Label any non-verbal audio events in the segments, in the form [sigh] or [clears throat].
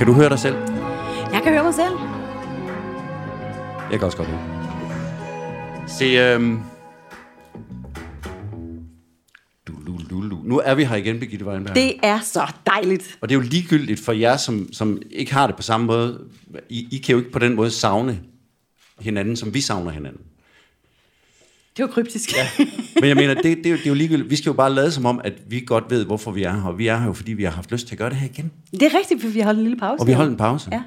Kan du høre dig selv? Jeg kan høre mig selv. Jeg kan også godt høre. Se, øhm... Du, du, du, du. Nu er vi her igen, Birgitte Weinberg. Det er så dejligt. Og det er jo ligegyldigt for jer, som, som ikke har det på samme måde. I, I kan jo ikke på den måde savne hinanden, som vi savner hinanden. Det var kryptisk. Ja. Men jeg mener, det, det, er jo, det er jo ligegyldigt. Vi skal jo bare lade som om, at vi godt ved, hvorfor vi er her. Og vi er her jo, fordi vi har haft lyst til at gøre det her igen. Det er rigtigt, for vi har holdt en lille pause. Og vi holdt en pause. Ja.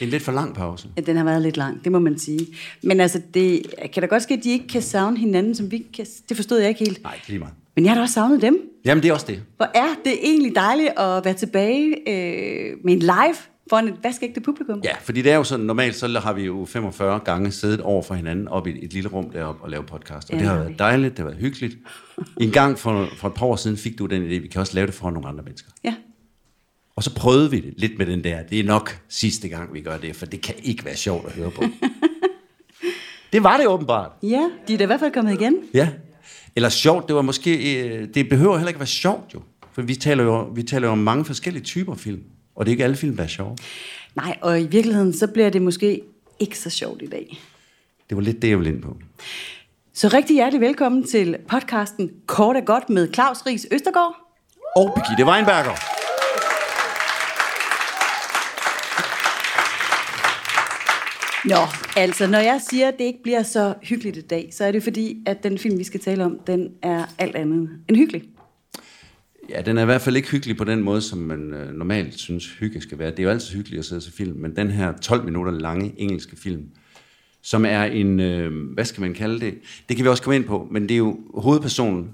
En lidt for lang pause. Ja, den har været lidt lang, det må man sige. Men altså, det kan da godt ske, at de ikke kan savne hinanden, som vi kan. Det forstod jeg ikke helt. Nej, lige meget. Men jeg har da også savnet dem. Jamen, det er også det. Hvor er det egentlig dejligt at være tilbage øh, med en live foran et vaskægte publikum. Ja, fordi det er jo sådan, normalt så har vi jo 45 gange siddet over for hinanden op i et lille rum deroppe og lave podcast. Og Ja, det har været dejligt, det har været hyggeligt. En gang for, for et par år siden fik du den idé, vi kan også lave det for nogle andre mennesker. Ja. Og så prøvede vi det lidt med den der, det er nok sidste gang, vi gør det, for det kan ikke være sjovt at høre på. [laughs] det var det åbenbart. ja, de er da i hvert fald kommet igen. Ja. Eller sjovt, det var måske, øh, det behøver heller ikke være sjovt jo. For vi taler jo, vi taler jo om mange forskellige typer film. Og det er ikke alle film, der er sjove. Nej, og i virkeligheden, så bliver det måske ikke så sjovt i dag. Det var lidt det, jeg ville ind på. Så rigtig hjertelig velkommen til podcasten Kort og Godt med Claus Ries Østergaard. Og Birgitte Weinberger. Nå, altså når jeg siger, at det ikke bliver så hyggeligt i dag, så er det fordi, at den film, vi skal tale om, den er alt andet end hyggelig. Ja, den er i hvert fald ikke hyggelig på den måde, som man øh, normalt synes, hygge skal være. Det er jo altid hyggeligt at sidde og se film, men den her 12 minutter lange engelske film, som er en, øh, hvad skal man kalde det? Det kan vi også komme ind på, men det er jo hovedpersonen,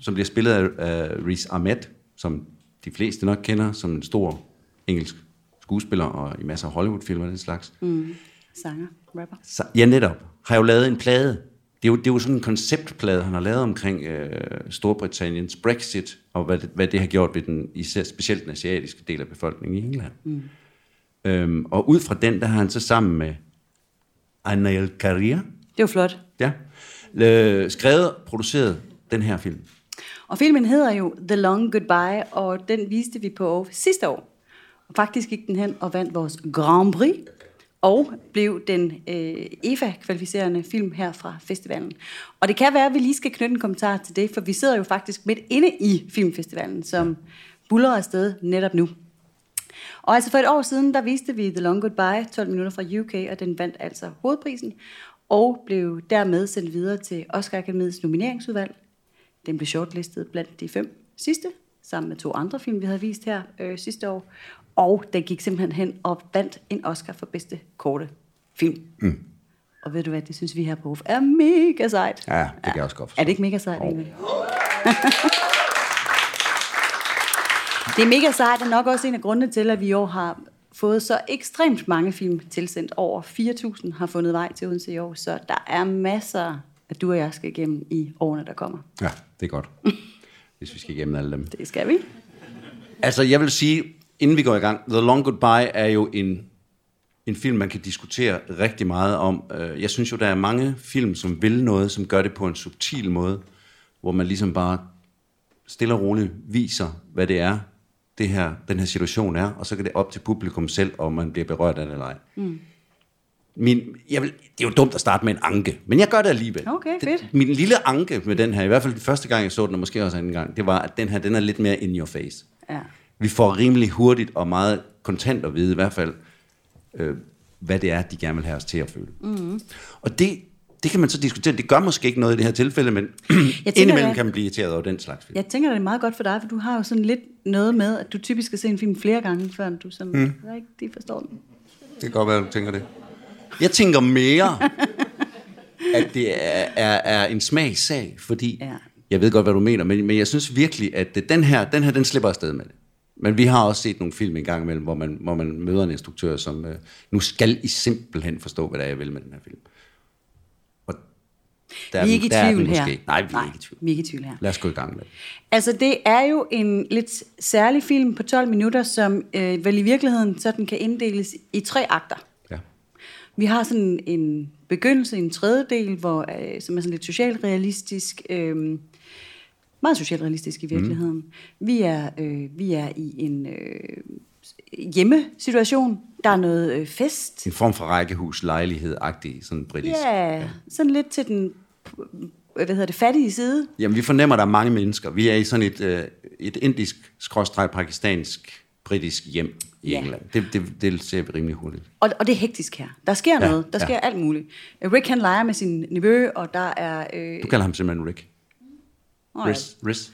som bliver spillet af, af Riz Ahmed, som de fleste nok kender, som en stor engelsk skuespiller og i masser af Hollywood-film og den slags. Mm. Sanger, rapper. Så, ja, netop. Har jo lavet en plade. Det er jo, det er jo sådan en konceptplade, han har lavet omkring øh, Storbritanniens Brexit, og hvad det, hvad det har gjort ved den, især specielt den asiatiske del af befolkningen i England. Mm. Øhm, og ud fra den, der har han så sammen med Anael Karia, Det var flot. ja, øh, skrevet og produceret den her film. Og filmen hedder jo The Long Goodbye, og den viste vi på sidste år. Og faktisk gik den hen og vandt vores Grand Prix, og blev den øh, EFA-kvalificerende film her fra festivalen. Og det kan være, at vi lige skal knytte en kommentar til det, for vi sidder jo faktisk midt inde i filmfestivalen, som buller afsted netop nu. Og altså for et år siden, der viste vi The Long Goodbye, 12 minutter fra UK, og den vandt altså hovedprisen, og blev dermed sendt videre til Oscar Akademiets nomineringsudvalg. Den blev shortlistet blandt de fem sidste, sammen med to andre film, vi havde vist her øh, sidste år. Og den gik simpelthen hen og vandt en Oscar for bedste korte film. Mm. Og ved du hvad, det synes vi her på HOF er mega sejt. Ja, det kan jeg også godt forstå. Er det ikke mega sejt, egentlig? Det er mega sejt, og nok også en af grundene til, at vi i år har fået så ekstremt mange film tilsendt. Over 4.000 har fundet vej til Odense i år, så der er masser, at du og jeg skal igennem i årene, der kommer. Ja, det er godt. Hvis vi skal igennem alle dem. Det skal vi. Altså, jeg vil sige, inden vi går i gang, The Long Goodbye er jo en, en film, man kan diskutere rigtig meget om. Øh, Jeg synes jo, der er mange film, som vil noget, som gør det på en subtil måde, hvor man ligesom bare stille og roligt viser, hvad det er, det her, den her situation er, og så kan det op til publikum selv, om man bliver berørt af det eller ej. Mm. Min, jeg vil, det er jo dumt at starte med en anke, men jeg gør det alligevel. Okay, Det- fedt. Min lille anke med den her, i hvert fald den første gang, jeg så den, og måske også anden gang, det var, at den her, den er lidt mere in your face. Ja. Vi får rimelig hurtigt og meget kontant at vide i hvert fald, øh, hvad det er, de gerne vil have os til at føle. Mm. Og det, det kan man så diskutere. Det gør måske ikke noget i det her tilfælde, men [clears throat] tænker, indimellem kan man blive irriteret over den slags film. Jeg tænker, det er meget godt for dig, for du har jo sådan lidt noget med, at du typisk skal se en film flere gange, før du sådan mm. rigtig forstår den. Det kan godt være, du tænker det. Jeg tænker mere, [laughs] at det er, er, er en smagssag, fordi Ja. jeg ved godt, hvad du mener, men, men jeg synes virkelig, at det- den her, den her, den slipper afsted med det. Men vi har også set nogle film en gang imellem, hvor man, hvor man møder en instruktør, som øh, nu skal I simpelthen forstå, hvad det er, jeg vil med den her film. Og der Vi er ikke i der den tvivl her. Nej, vi er ikke i tvivl. Vi er ikke i tvivl her. Lad os gå i gang med det. Altså, det er jo en lidt særlig film på 12 minutter, som øh, vel i virkeligheden sådan kan inddeles i tre akter. Ja. Vi har sådan en begyndelse, en tredjedel, hvor, øh, som er sådan lidt socialrealistisk, øh, meget socialrealistisk i virkeligheden. Mm. Vi, er, øh, vi er i en øh, hjemmesituation. Der er noget øh, fest. En form for rækkehus, lejlighed-agtig, sådan britisk. Ja, yeah, sådan lidt til den hvad hedder det, fattige side. Jamen, vi fornemmer, at der er mange mennesker. Vi er i sådan et, øh, et indisk, skråstreg pakistansk, britisk hjem i Ja. England. Det, det, det ser vi rimelig hurtigt. Og, og det er hektisk her. Der sker Ja, noget. Der ja. sker alt muligt. Rick han leger med sin nevø, og der er... Øh, Du kalder ham simpelthen Rick. Ja, Riz. Riz.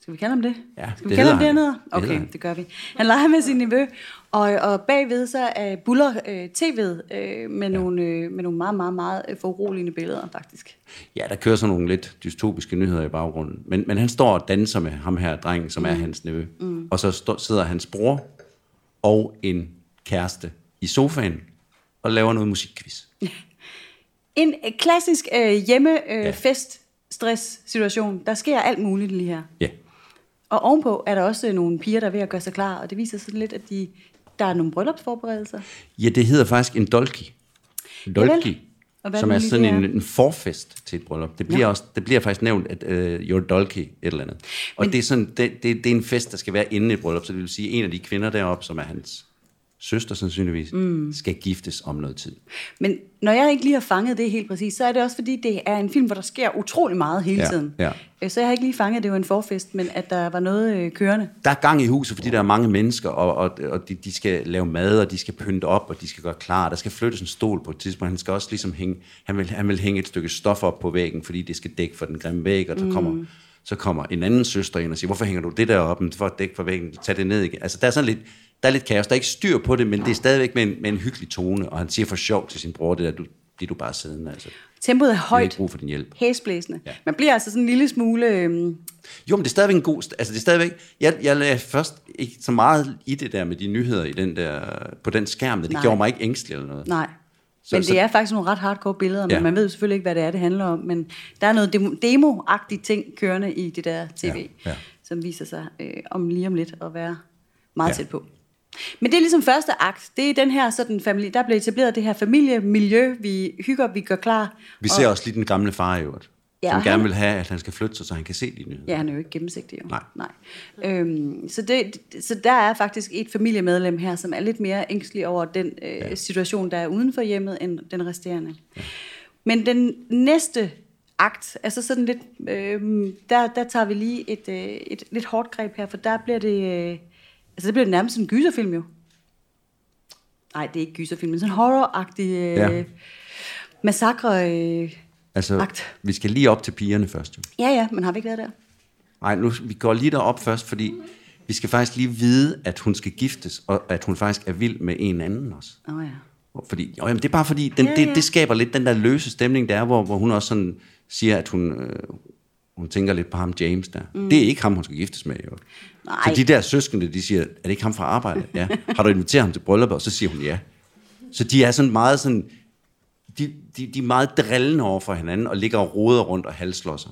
Skal vi kalde ham det? Ja, Skal vi det kalde ham det? Det Okay, han. det gør vi. Han leger med sin nevø, og, og bagved så er buller øh, tv'et øh, med, ja. nogle, øh, med nogle meget, meget, meget øh, foruroligende billeder, faktisk. Ja, der kører sådan nogle lidt dystopiske nyheder i baggrunden. Men, men han står og danser med ham her, drengen, som mm. er hans nevø. Mm. Og så stå, sidder hans bror og en kæreste i sofaen og laver noget musikquiz. [laughs] En øh, klassisk øh, hjemme øh, Ja. fest stress situation. Der sker alt muligt lige her. Ja. Og ovenpå er der også øh, nogle piger, der er ved at gøre sig klar, og det viser sådan lidt, at de, der er nogle bryllupsforberedelser. Ja, det hedder faktisk en dolki. Dolki, hvad som er sådan er? en, en forfest til et bryllup. Det bliver, Ja. også, det bliver faktisk nævnt, at uh, your dolki, et eller andet. Og Men- det, er sådan, det, det, det er en fest, der skal være inden et bryllup, så det vil sige, at en af de kvinder deroppe, som er hans søster sandsynligvis, mm. skal giftes om noget tid. Men når jeg ikke lige har fanget det helt præcis, så er det også fordi, det er en film, hvor der sker utrolig meget hele Ja, tiden. ja. Øh, Så jeg har ikke lige fanget, at det var en forfest, men at der var noget øh, kørende. Der er gang i huset, fordi der er mange mennesker, og, og, og de, de skal lave mad, og de skal pynte op, og de skal gøre klar. Der skal flyttes en stol på et tidspunkt. Han skal også ligesom hænge, han vil, han vil hænge et stykke stof op på væggen, fordi det skal dække for den grimme væg, og så kommer, så kommer en anden søster ind og siger, hvorfor hænger du det der op for at dække for væggen? Tag det ned igen. Altså, der er sådan lidt, der er lidt kaos. Der er ikke styr på det, men det er stadigvæk med en, med en hyggelig tone, og han siger for sjov til sin bror, det der, du, bliver du bare siddende, altså. Tempoet er højt, ikke brug for din hjælp. hæsblæsende. Ja. Man bliver altså sådan en lille smule... Øh, Jo, men det er stadigvæk en god... Altså, det er stadigvæk... Jeg, jeg lagde først ikke så meget i det der med de nyheder i den der, på den skærm. Det Nej. gjorde mig ikke ængstelig eller noget. nej. Så- men så- det er faktisk nogle ret hardcore billeder, men Ja. man ved selvfølgelig ikke, hvad det er, det handler om. Men der er noget demo- ting kørende i det der tv, Ja, ja. som viser sig øh, om lige om lidt at være meget Ja. tæt på. Men det er ligesom første akt. Det er den her sådan familie, der bliver etableret det her familiemiljø. Vi hygger, vi gør klar. Vi ser også lige den gamle far i øvrigt, Ja, som og gerne han- vil have, at han skal flytte sig, så han kan se de nyheder. Ja, han er jo ikke gennemsigtig. Jo. Nej. Nej. Øhm, så, det, så der er faktisk et familiemedlem her, som er lidt mere ængstelig over den øh, ja. situation, der er uden for hjemmet, end den resterende. Ja. Men den næste akt, altså sådan lidt, øh, der, der tager vi lige et, øh, et lidt hårdt greb her, for der bliver det, øh, altså det nærmest en gyserfilm jo. Nej, det er ikke gyserfilm, men sådan en horror-agtig øh, Ja. massakre. Øh, Altså, Akt. vi skal lige op til pigerne først. Jo. ja, ja, men har vi ikke været der? Nej, nu, vi går lige derop først, fordi vi skal faktisk lige vide, at hun skal giftes, og at hun faktisk er vild med en anden også. Åh oh, ja. Fordi, jo, jamen, det er bare fordi, den, ja. ja. Det, det skaber lidt den der løse stemning, der er, hvor, hvor hun også sådan siger, at hun, øh, hun tænker lidt på ham, James der. Mm. Det er ikke ham, hun skal giftes med, jo. Nej. Så de der søskende, de siger, er det ikke ham fra arbejde? Ja. [laughs] Har du inviteret ham til bryllup? Og så siger hun ja. Så de er sådan meget sådan, de, de, de er meget drillende over for hinanden, og ligger og roder rundt og halslår sig.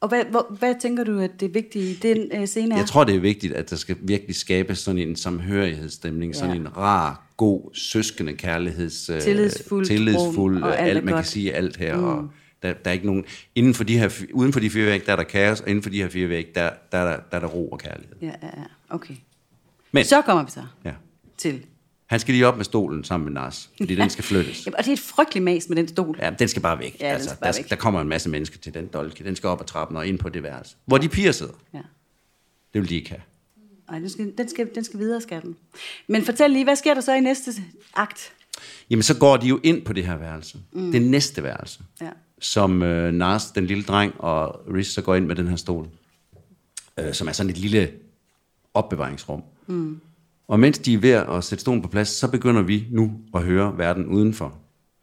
Og hvad, hvor, hvad tænker du, at det vigtige i den øh, scene er? Jeg tror, det er vigtigt, at der skal virkelig skabes sådan en samhørighedsstemning, sådan Ja. en rar, god, søskende kærligheds... øh, Tillidsfuldt tillidsfuld, rum, og øh, alt er alt, man godt. kan sige alt her. Mm. Og der, der er ikke nogen... Inden for de her, uden for de fire væg, der er der kaos, og inden for de her fire væg, der, der, er der, der er der ro og kærlighed. Ja, ja, ja. Okay. Men, Så kommer vi så ja. til. Han skal lige op med stolen sammen med Nars, fordi den skal flyttes. [laughs] Jamen, og det er et frygteligt mas med den stol. Ja, den skal bare væk. Ja, altså, skal bare der, væk. der kommer en masse mennesker til den dolke. Den skal op ad trappen og ind på det værelse. Hvor de piger sidder. Ja. Det vil de ikke have. Ej, den skal, den, skal, den skal videre, skal den. Men fortæl lige, hvad sker der så i næste akt? Jamen, så går de jo ind på det her værelse. Mm. Det næste værelse. Ja. Som øh, Nars, den lille dreng, og Riz så går ind med den her stol. Øh, som er sådan et lille opbevaringsrum. Mm. Og mens de er ved at sætte stolen på plads, så begynder vi nu at høre verden udenfor.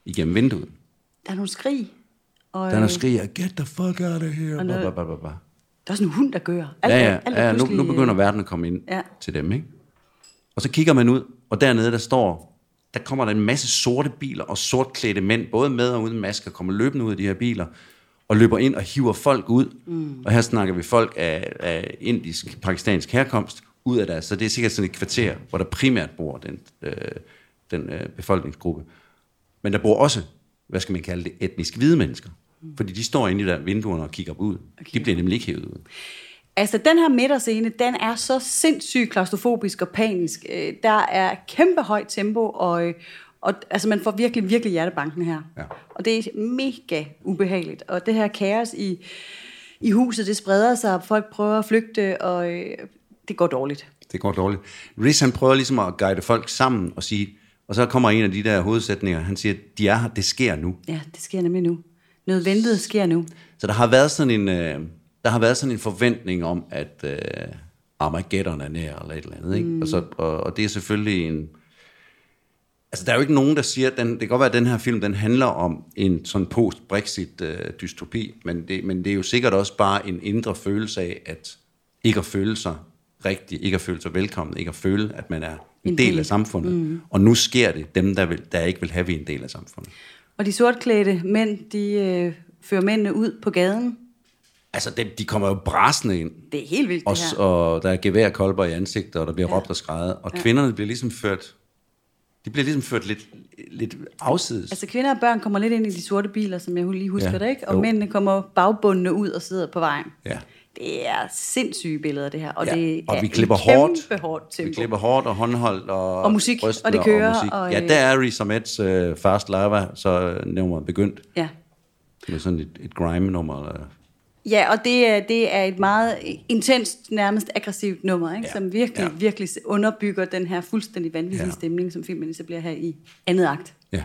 Igennem vinduet. Der er nogle skrig. Og, Der er noget øh, skriger, get the fuck out of here. Og noget- Ba, ba, ba, ba. Der er sådan en hund, der gør. Alt, Ja, ja, alt er ja nu, nu begynder verden at komme ind ja. til dem, ikke? Og så kigger man ud, og dernede der står, der kommer der en masse sorte biler og sortklædte mænd, både med og uden masker, kommer løbende ud af de her biler, og løber ind og hiver folk ud. Mm. Og her snakker vi folk af, af indisk, pakistansk herkomst, ud af deres, så det er sikkert sådan et kvarter, hvor der primært bor den, øh, den øh, befolkningsgruppe. Men der bor også, hvad skal man kalde det, etnisk hvide mennesker. Fordi de står inde i der vinduerne og kigger ud. De bliver nemlig ikke hævet ud. Altså, den her midterscene, den er så sindssygt klaustrofobisk og panisk. Øh, Der er kæmpe højt tempo, og, øh, og altså, man får virkelig, virkelig hjertebanken her. Ja. Og det er mega ubehageligt. Og det her kaos i, i huset, det spreder sig, og folk prøver at flygte, og øh, det går dårligt. Det går dårligt. Riz han prøver ligesom at guide folk sammen og sige, og så kommer en af de der hovedsætninger, han siger, de er her, det sker nu. Ja, det sker nemlig nu. Noget ventet sker nu. Så der har været sådan en, øh, der har været sådan en forventning om, at øh, Armageddon er nær, eller et eller andet, ikke? Mm. Og, så, og, og det er selvfølgelig en... Altså, der er jo ikke nogen, der siger, at den, det kan godt være, at den her film, den handler om en sådan post-Brexit-dystopi, men, det, men det er jo sikkert også bare en indre følelse af, at ikke at føle sig rigtig, ikke at føle sig velkommen, ikke at føle, at man er en, En del del. af samfundet. Mm. Og nu sker det, dem, der, vil, der ikke vil have, vi en del af samfundet. Og de sortklædte mænd, de øh, fører mændene ud på gaden. Altså, de, de kommer jo brasende ind, Det er helt vildt, og, det her. og der er geværkolber i ansigtet, og der bliver ja. råbt og skrejet, og ja. kvinderne bliver ligesom ført, de bliver ligesom ført lidt, lidt afsides. Altså kvinder og børn kommer lidt ind i de sorte biler, som jeg lige husker Ja, det, ikke? Og jo. mændene kommer bagbundne ud og sidder på vejen. Ja. Det er sindssyge billeder, det her. Og Ja, det og vi klipper hårdt. hårdt tempo. Vi klipper hårdt og håndholdt og, Og musik, og det kører, musik. og, ja, øh, der er Riz Ahmeds uh, Fast Lava, så nummer begyndt Ja. med sådan et, et grime-nummer. Eller, Ja, og det er, det er et meget intenst, nærmest aggressivt nummer, ikke? Ja. som virkelig, Ja. virkelig underbygger den her fuldstændig vanvittige Ja. stemning, som filmen etablerer her i andet akt. ja.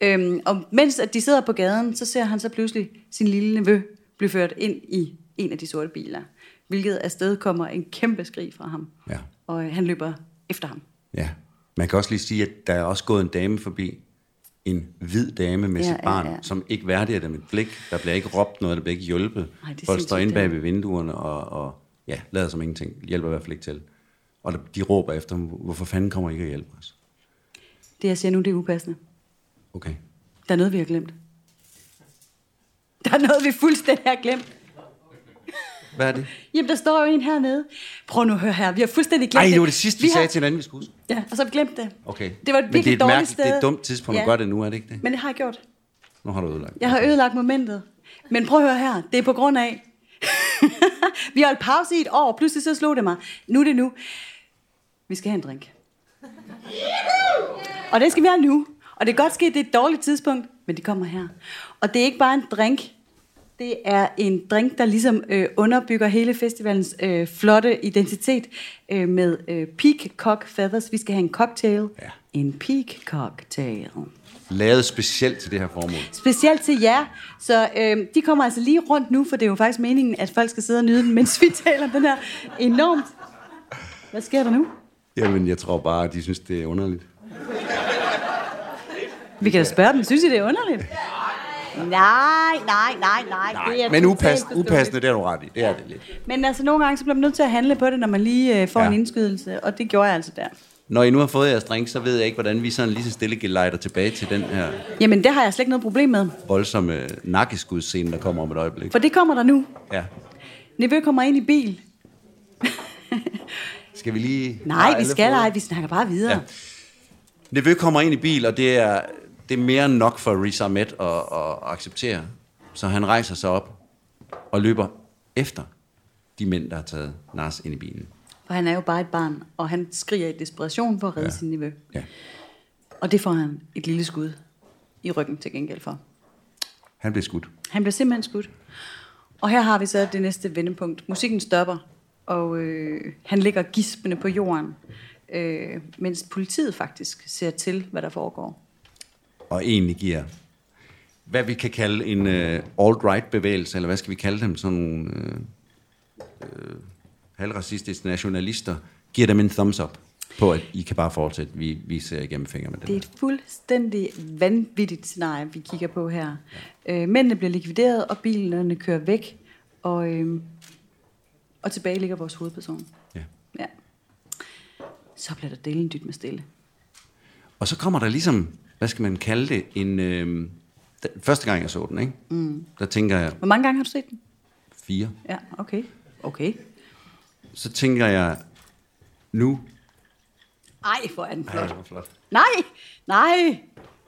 Øhm, og mens at de sidder på gaden, så ser han så pludselig sin lille nevø blive ført ind i en af de sorte biler, hvilket afsted kommer en kæmpe skrig fra ham. Ja. Og øh, han løber efter ham. ja. Man kan også lige sige, at der er også gået en dame forbi, en hvid dame med Ja, sit ja, barn, ja. som ikke værdiger dem et blik. Der bliver ikke råbt noget, der bliver ikke hjulpet. Er Folk står inde bag ved vinduerne og, og ja, lader som ingenting. Hjælper i hvert fald ikke til. Og de råber efter ham, hvorfor fanden kommer I ikke og hjælper os? Det jeg siger nu, det er upassende. Okay. Der er noget, vi har glemt. Der er noget, vi fuldstændig har glemt. Hvad er det? Jamen, der står jo en hernede. Prøv nu at høre her. Vi har fuldstændig glemt Ej, det. var det sidste, vi, har... sagde til hinanden, vi skulle huske. Ja, og så har vi glemt det. Okay. Det var et virkelig er dårligt mærkeligt, sted. det er et dumt tidspunkt at gøre det nu, er det ikke det? Men det har jeg gjort. Nu har du ødelagt. Jeg har ødelagt momentet. Men prøv at høre her. Det er på grund af... [laughs] vi har holdt pause i et år. Pludselig så slog det mig. Nu er det nu. Vi skal have en drink. Og det skal vi have nu. Og det kan godt ske, at det er et dårligt tidspunkt, men det kommer her. Og det er ikke bare en drink. Det er en drink, der ligesom øh, underbygger hele festivalens øh, flotte identitet øh, med øh, peacock feathers. Vi skal have en cocktail. Ja. En peak cocktail. Lavet specielt til det her formål. Specielt til jer. Så øh, de kommer altså lige rundt nu, for det er jo faktisk meningen, at folk skal sidde og nyde den, mens vi [laughs] taler om den her enormt... Hvad sker der nu? Jamen, jeg tror bare, at de synes, det er underligt. Vi kan da spørge dem. Synes I, det er underligt? Nej, nej, nej, nej. det er men totalt upass, forståeligt. upassende, det er du ret i. Det er det lidt. Men altså, nogle gange så bliver man nødt til at handle på det, når man lige øh, får Ja. en indskydelse. Og det gjorde jeg altså der. Når I nu har fået jeres drink, så ved jeg ikke, hvordan vi sådan lige så stille gelejder tilbage til den her Jamen, det har jeg slet ikke noget problem med. voldsomme nakkeskudsscene, der kommer om et øjeblik. For det kommer der nu. Ja. Nevø kommer ind i bil. [laughs] Skal vi lige... Nej, vi skal ej. Vi snakker bare videre. Ja. Nevø kommer ind i bil, og det er, det er mere end nok for Riz Ahmed at, at acceptere. Så han rejser sig op og løber efter de mænd, der har taget Nars ind i bilen. For han er jo bare et barn, og han skriger i desperation for at redde Ja. sin nevø. Ja. Og det får han et lille skud i ryggen til gengæld for. Han blev skudt. Han bliver simpelthen skudt. Og her har vi så det næste vendepunkt. Musikken stopper, og øh, han ligger gispende på jorden, øh, mens politiet faktisk ser til, hvad der foregår. Og egentlig giver, hvad vi kan kalde en uh, alt-right-bevægelse, eller hvad skal vi kalde dem, sådan nogle uh, uh, halvracistiske nationalister, giver dem en thumbs up på, at I kan bare fortsætte, vi, vi ser igennem fingre med det. Det er et fuldstændig vanvittigt scenarie, vi kigger på her. Øh, mændene bliver likvideret, og bilerne kører væk, og, øh, og tilbage ligger vores hovedperson. Ja. Ja. Så bliver der delen dyt med stille. Og så kommer der ligesom, hvad skal man kalde det, en... Øh, da, første gang jeg så den, ikke? Mm. der tænker jeg, Hvor mange gange har du set den? fire, Ja, okay. Okay. så tænker jeg, nu... Ej, hvor er den flot. det var flot. Nej, nej.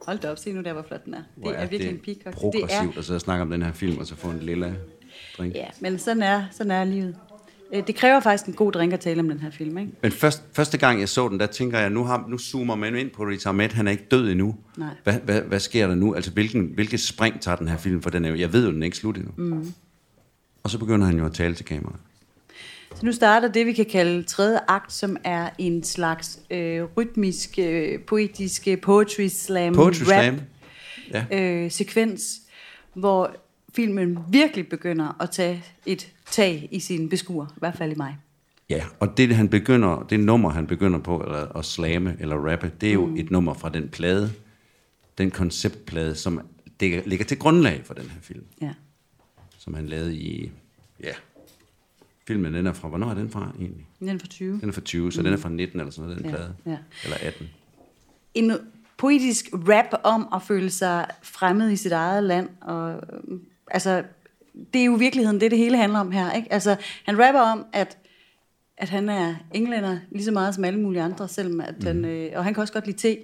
Hold da op, se nu der, hvor flot den er. Hvor Det er virkelig en peacock. Det progressivt er, at sidde og snakke om den her film, og så få en lille drink. ja, men sådan er, sådan er livet. Øh, det kræver faktisk en god drink at tale om den her film, ikke? Men først, første gang jeg så den, der tænker jeg, nu, har, nu zoomer man ind på Riz Ahmed, han er ikke død endnu. Nej. Hvad, hvad, hvad sker der nu? Altså, hvilken, hvilket spring tager den her film? For den er jo, jeg ved jo, den er ikke slut endnu. Mm. Og så begynder han jo at tale til kameraet. Så nu starter det, vi kan kalde tredje akt, som er en slags øh, rytmisk, øh, poetisk øh, poetry slam, Poetry rap slam. Ja. øh, sekvens, hvor filmen virkelig begynder at tage et tag i sin beskuer, i hvert fald i mig. Ja, og det han begynder, det nummer han begynder på eller at slame eller rappe, det er jo mm. et nummer fra den plade, den konceptplade, som det ligger til grundlag for den her film, Ja. som han lavede i ja. Filmen den er fra, hvornår er den fra egentlig? Den er for 20. Den er fra 20, så mm. den er fra 19 eller sådan noget, den Ja, plade. ja. Eller 18. en poetisk rap om at føle sig fremmed i sit eget land. Og, altså, det er jo i virkeligheden det, det hele handler om her. Ikke? Altså, han rapper om, at, at han er englænder lige så meget som alle mulige andre, selvom at mm. han, øh, og han kan også godt lide te.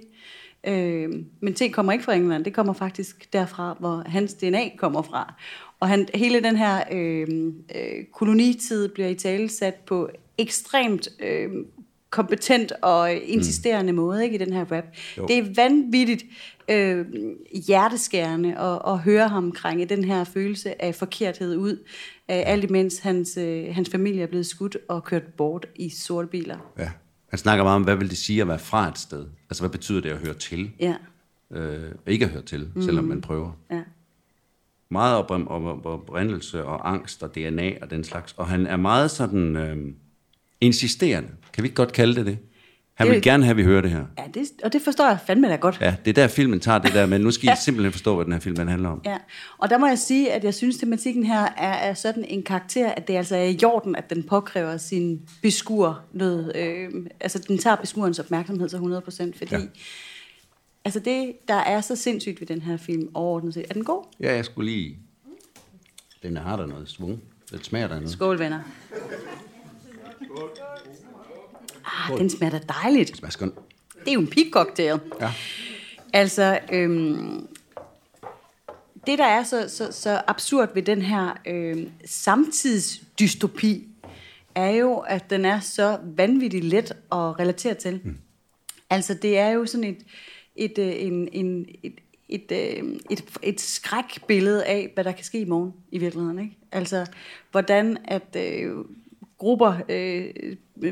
Øh, men te kommer ikke fra England, det kommer faktisk derfra, hvor hans DNA kommer fra. Og han, hele den her øh, øh, kolonitid bliver i tale sat på ekstremt øh, kompetent og insisterende mm. måde ikke, i den her rap. Jo. Det er vanvittigt øh, hjerteskærende at, at høre ham krænge den her følelse af forkerthed ud, øh, alt imens hans, øh, hans familie er blevet skudt og kørt bort i sorte biler. Ja. Han snakker meget om, hvad vil det sige at være fra et sted? Altså, hvad betyder det at høre til? Ja, Øh, ikke at høre til, mm. selvom man prøver. ja. Meget op om, om, om oprindelse og angst og DNA og den slags. Og han er meget sådan øh, insisterende. Kan vi ikke godt kalde det det? Han Det- vil gerne have, at vi hører det her. ja det, og det forstår jeg fandme da godt. Ja, det er der filmen tager det der, men nu skal I [laughs] simpelthen forstå, hvad den her film den handler om. Ja, og der må jeg sige, at jeg synes, tematikken her er, er sådan en karakter, at det altså er i jorden, at den påkræver sin beskuer noget. Øh, altså, den tager beskuerens opmærksomhed så 100%, fordi Ja. ja. altså det, der er så sindssygt ved den her film overordnet set. Er den god? Ja, jeg skulle lige... Den har der noget svung. Det smager der noget. Skål, venner. Ah, den smager da dejligt. Det smager skønt. Det er jo en pigcocktail. Ja. Altså, øhm, det der er så, så, så absurd ved den her øhm, samtidsdystopi, er jo, at den er så vanvittigt let at relatere til. Mm. Altså, det er jo sådan et, et, øh, en, en, et, et, øh, et, et skrækbillede af, hvad der kan ske i morgen i virkeligheden. Ikke? Altså, hvordan at øh, grupper, øh,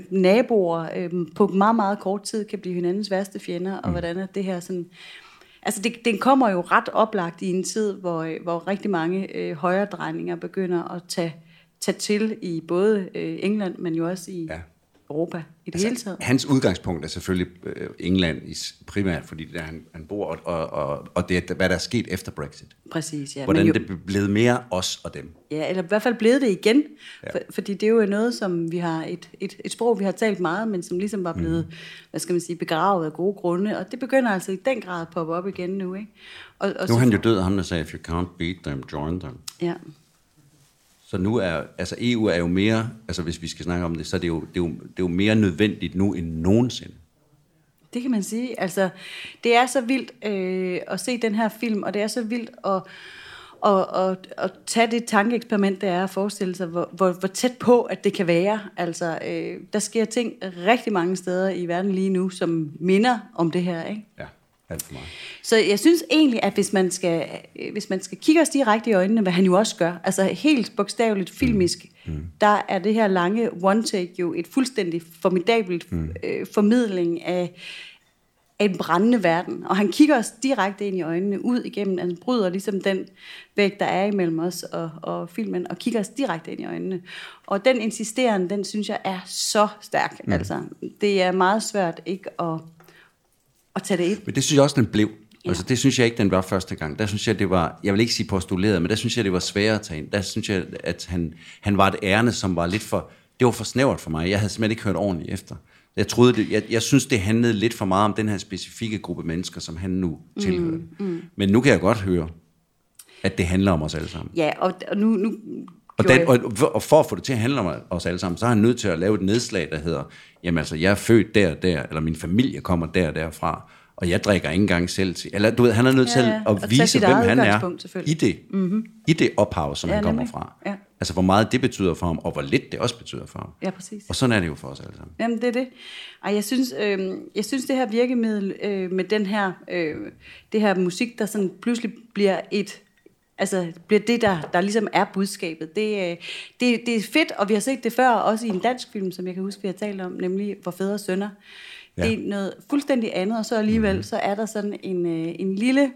naboer, øh, på meget, meget kort tid kan blive hinandens værste fjender, og hvordan at det her sådan... Altså, det, den kommer jo ret oplagt i en tid, hvor, øh, hvor rigtig mange øh, højredrejninger begynder at tage, tage til i både øh, England, men jo også i Ja. Europa i det altså, hele taget. Hans udgangspunkt er selvfølgelig øh, England primært, fordi det er der, han, han bor, og, og, og, det er, hvad der er sket efter Brexit. Præcis, ja. Hvordan men det er blevet mere os og dem. Ja, eller i hvert fald blevet det igen. Ja. For, fordi det er jo noget, som vi har et, et, et sprog, vi har talt meget, men som ligesom var blevet, mm. hvad skal man sige, begravet af gode grunde. Og det begynder altså i den grad at poppe op igen nu, ikke? Og, og Nu er han jo død, ham der sagde, if you can't beat them, join them. Ja, Så nu er, altså EU er jo mere, altså hvis vi skal snakke om det, så er det jo, det er jo, det er jo mere nødvendigt nu end nogensinde. det kan man sige. Altså, det er så vildt øh, at se den her film, og det er så vildt at, at, at, at tage det tankeeksperiment, det er at forestille sig, hvor, hvor, hvor tæt på, at det kan være. Altså, øh, der sker ting rigtig mange steder i verden lige nu, som minder om det her, ikke? Ja, alt for meget. Så jeg synes egentlig, at hvis man skal, hvis man skal kigge os direkte i øjnene, hvad han jo også gør, altså helt bogstaveligt filmisk, mm. der er det her lange one-take jo et fuldstændig formidabelt mm. øh, formidling af, af en brændende verden. Og han kigger os direkte ind i øjnene, ud igennem, han bryder ligesom den væg, der er imellem os og, og filmen, og kigger os direkte ind i øjnene. Og den insisterende, den synes jeg er så stærk. Mm. Altså, det er meget svært ikke at, at tage det ind. Men det synes jeg også, den blev. Ja. Altså, det synes jeg ikke, den var første gang. Der synes jeg, det var, jeg vil ikke sige postuleret, men der synes jeg, det var sværere at tage ind. Der synes jeg, at han, han var et ærne, som var lidt for, det var for snævert for mig. Jeg havde simpelthen ikke hørt ordentligt efter. Jeg troede, det, jeg, jeg synes, det handlede lidt for meget om den her specifikke gruppe mennesker, som han nu tilhørte. Mm, mm. Men nu kan jeg godt høre, at det handler om os alle sammen. Ja, og nu... nu Og, den, og, og for at få det til at handle om os alle sammen, så er han nødt til at lave et nedslag, der hedder, jamen altså, jeg er født der og der, eller min familie kommer der og derfra. Og jeg drikker ikke engang selv til. Eller du ved, han er nødt Ja, til ja. at vise, hvem han er i det, mm-hmm. i det ophav, som Ja, han kommer nemlig. fra. Ja. Altså, hvor meget det betyder for ham, og hvor lidt det også betyder for ham. Ja, præcis. Og sådan er det jo for os alle sammen. Jamen, det er det. Ej, jeg synes, øh, jeg synes det her virkemiddel øh, med den her, øh, det her musik, der sådan pludselig bliver et, altså bliver det, der, der ligesom er budskabet. Det, øh, det, det er fedt, og vi har set det før, også i en dansk film, som jeg kan huske, vi har talt om, nemlig For fædre og sønner. Ja. Det er noget fuldstændig andet, og så alligevel, mm. så er der sådan en, øh, en lille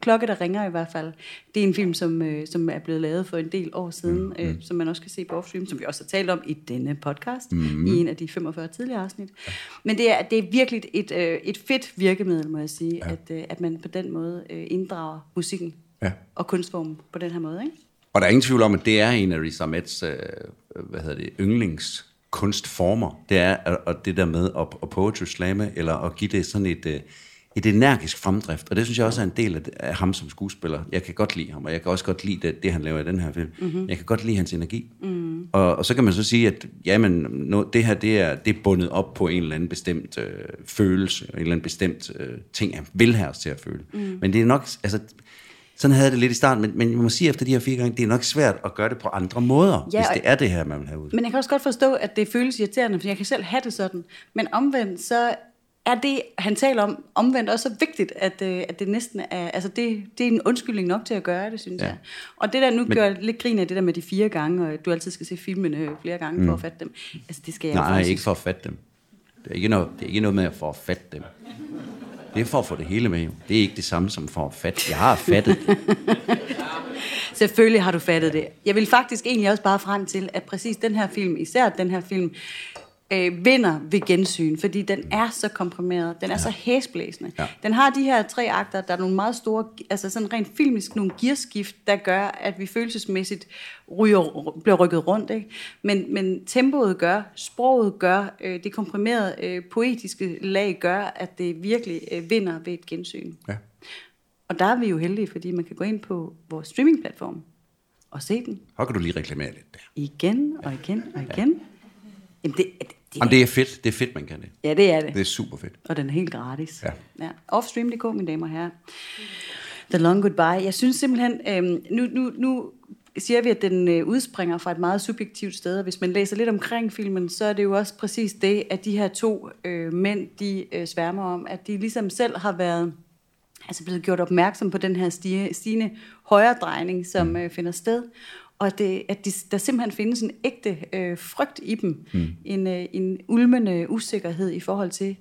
klokke, der ringer i hvert fald. Det er en film, som, øh, som er blevet lavet for en del år siden, mm. øh, som man også kan se på Offstream, som vi også har talt om i denne podcast, mm. i en af de 45 tidligere afsnit. Ja. Men det er, det er virkelig et, øh, et fedt virkemiddel, må jeg sige, ja. at, øh, at man på den måde øh, inddrager musikken Ja. og kunstformen på den her måde. Ikke? Og der er ingen tvivl om, at det er en af Riz Ahmeds, øh, hvad hedder det, yndlingskunstformer. Det er at det der med at, at poetry slamme, eller at give det sådan et, øh, et energisk fremdrift. Og det synes jeg også er en del af, af ham som skuespiller. Jeg kan godt lide ham, og jeg kan også godt lide det, det han laver i den her film. Mm-hmm. Jeg kan godt lide hans energi. Mm. Og, og så kan man så sige, at jamen, no, det her det er, det er bundet op på en eller anden bestemt øh, følelse, en eller anden bestemt øh, ting, han vil have os til at føle. Mm. Men det er nok, altså, sådan havde jeg det lidt i starten, men, men jeg må sige efter de her fire gange, det er nok svært at gøre det på andre måder, ja, hvis det er det her, man vil have ud. Men jeg kan også godt forstå, at det føles irriterende, for jeg kan selv have det sådan. Men omvendt, så er det, han taler om, omvendt også så vigtigt, at, øh, at det næsten er, altså det, det er en undskyldning nok til at gøre det, synes Ja. jeg. Og det der, nu Men, gør jeg lidt grin af det der med de fire gange, og at du altid skal se filmene øh, flere gange mm. for at fatte dem. Altså det skal jeg Nej, faktisk- ikke for at fatte dem. Det er ikke noget, det er ikke noget med at for at fatte dem. Det er for at få det hele med. Det er ikke det samme som for at fatte. Jeg har fattet det. [laughs] Selvfølgelig har du fattet det. Jeg vil faktisk egentlig også bare frem til, at præcis den her film, især den her film, øh, vinder ved gensyn, fordi den er så komprimeret, den er ja. så hæsblæsende. Ja. Den har de her tre akter, der er nogle meget store, altså sådan rent filmisk, nogle gearskift, der gør, at vi følelsesmæssigt ryger, bliver rykket rundt. Ikke? Men, men tempoet gør, sproget gør, øh, det komprimerede øh, poetiske lag gør, at det virkelig øh, vinder ved et gensyn. Ja. Og der er vi jo heldige, fordi man kan gå ind på vores streamingplatform og se den Her kan du lige reklamere lidt der. igen og igen og igen. Ja. Jamen det, det, det, Jamen, det er fedt. Det er fedt, man kan det. ja, det er det. Det er super fedt. Og den er helt gratis. Ja. ja. Offstream.dk, mine damer og herrer. The Long Goodbye. Jeg synes simpelthen, øhm, nu, nu, nu siger vi, at den øh, udspringer fra et meget subjektivt sted, og hvis man læser lidt omkring filmen, så er det jo også præcis det, at de her to øh, mænd, de øh, sværmer om, at de ligesom selv har været altså blevet gjort opmærksom på den her stige, stigende højredrejning, som øh, finder sted, og at, det, at de, der simpelthen findes en ægte øh, frygt i dem, mm. en, øh, en ulmende usikkerhed i forhold til,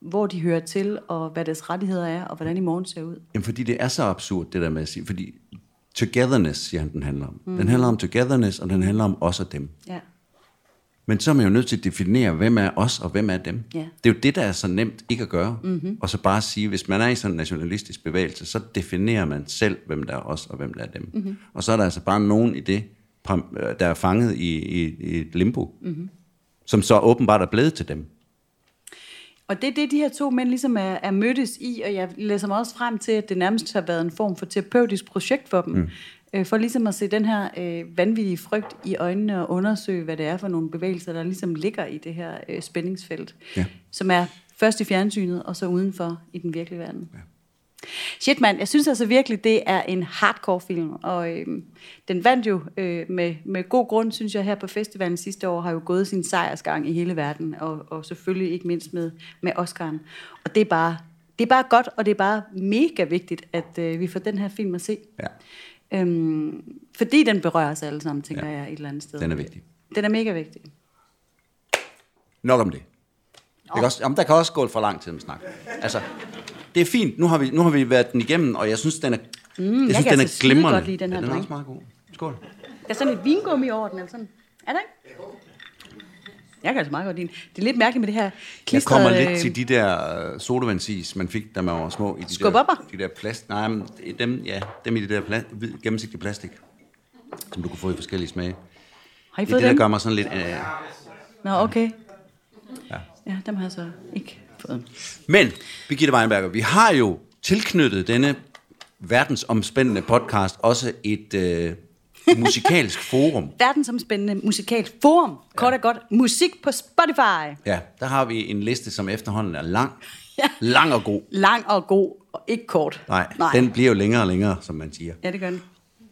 hvor de hører til, og hvad deres rettigheder er, og hvordan i morgen ser ud. Jamen, fordi det er så absurd, det der med at sige, fordi togetherness, siger han, den handler om. Mm. Den handler om togetherness, og den handler om os og dem. Ja. Men så er man jo nødt til at definere, hvem er os, og hvem er dem. Ja. Det er jo det, der er så nemt ikke at gøre. Mm-hmm. Og så bare sige, hvis man er i sådan en nationalistisk bevægelse, så definerer man selv, hvem der er os, og hvem der er dem. Mm-hmm. Og så er der altså bare nogen i det, øh, der er fanget i, i, i et limbo, mm-hmm. som så åbenbart er blevet til dem. Og det er det, de her to mænd ligesom er, er mødtes i, og jeg læser mig også frem til, at det nærmest har været en form for terapeutisk projekt for dem. Mm. Øh, for ligesom at se den her øh, vanvittige frygt i øjnene og undersøge, hvad det er for nogle bevægelser, der ligesom ligger i det her øh, spændingsfelt, Ja. som er først i fjernsynet, og så udenfor i den virkelige verden. Ja. Shit, mand. Jeg synes altså virkelig, det er en hardcore film, og øh, den vandt jo øh, med, med god grund, synes jeg, her på festivalen sidste år, har jo gået sin sejrsgang i hele verden, og, og selvfølgelig ikke mindst med, med Oscar'en. Og det er bare, det er bare godt, og det er bare mega vigtigt, at øh, vi får den her film at se. Ja. Øhm, fordi den berører os alle sammen, tænker Ja. jeg, et eller andet sted. Den er vigtig. Den er mega vigtig. Nok om det. det kan også, jamen, der kan også gå for lang tid med snak. Altså, det er fint. Nu har vi, nu har vi været den igennem, og jeg synes, den er, mm, jeg jeg synes, kan den er altså glimrende. godt lide den her ja, den er drink. også meget god. Skål. Der er sådan et vingummi over den, eller sådan. Er der ikke? Jeg kan altså meget godt lide den. Det er lidt mærkeligt med det her Jeg klistrede... kommer lidt til de der uh, sodavandsis, man fik, da man var små. I de Skubopper? Der, de der plast... Nej, men dem, ja, dem i det der pla- gennemsigtige plastik, som du kunne få i forskellige smage. Har I Det fået det, der dem? gør mig sådan lidt... Uh, Nå, okay. Ja. Ja, dem har jeg så ikke fået. Men, Birgitte Weinberger, vi har jo tilknyttet denne verdensomspændende podcast også et øh, musikalsk forum. [laughs] Verdensomspændende musikalsk forum. Kort og godt. Musik på Spotify. Ja, der har vi en liste, som efterhånden er lang. [laughs] Lang og god. Lang og god, og ikke kort. Nej, Nej, den bliver jo længere og længere, som man siger. Ja, det gør den.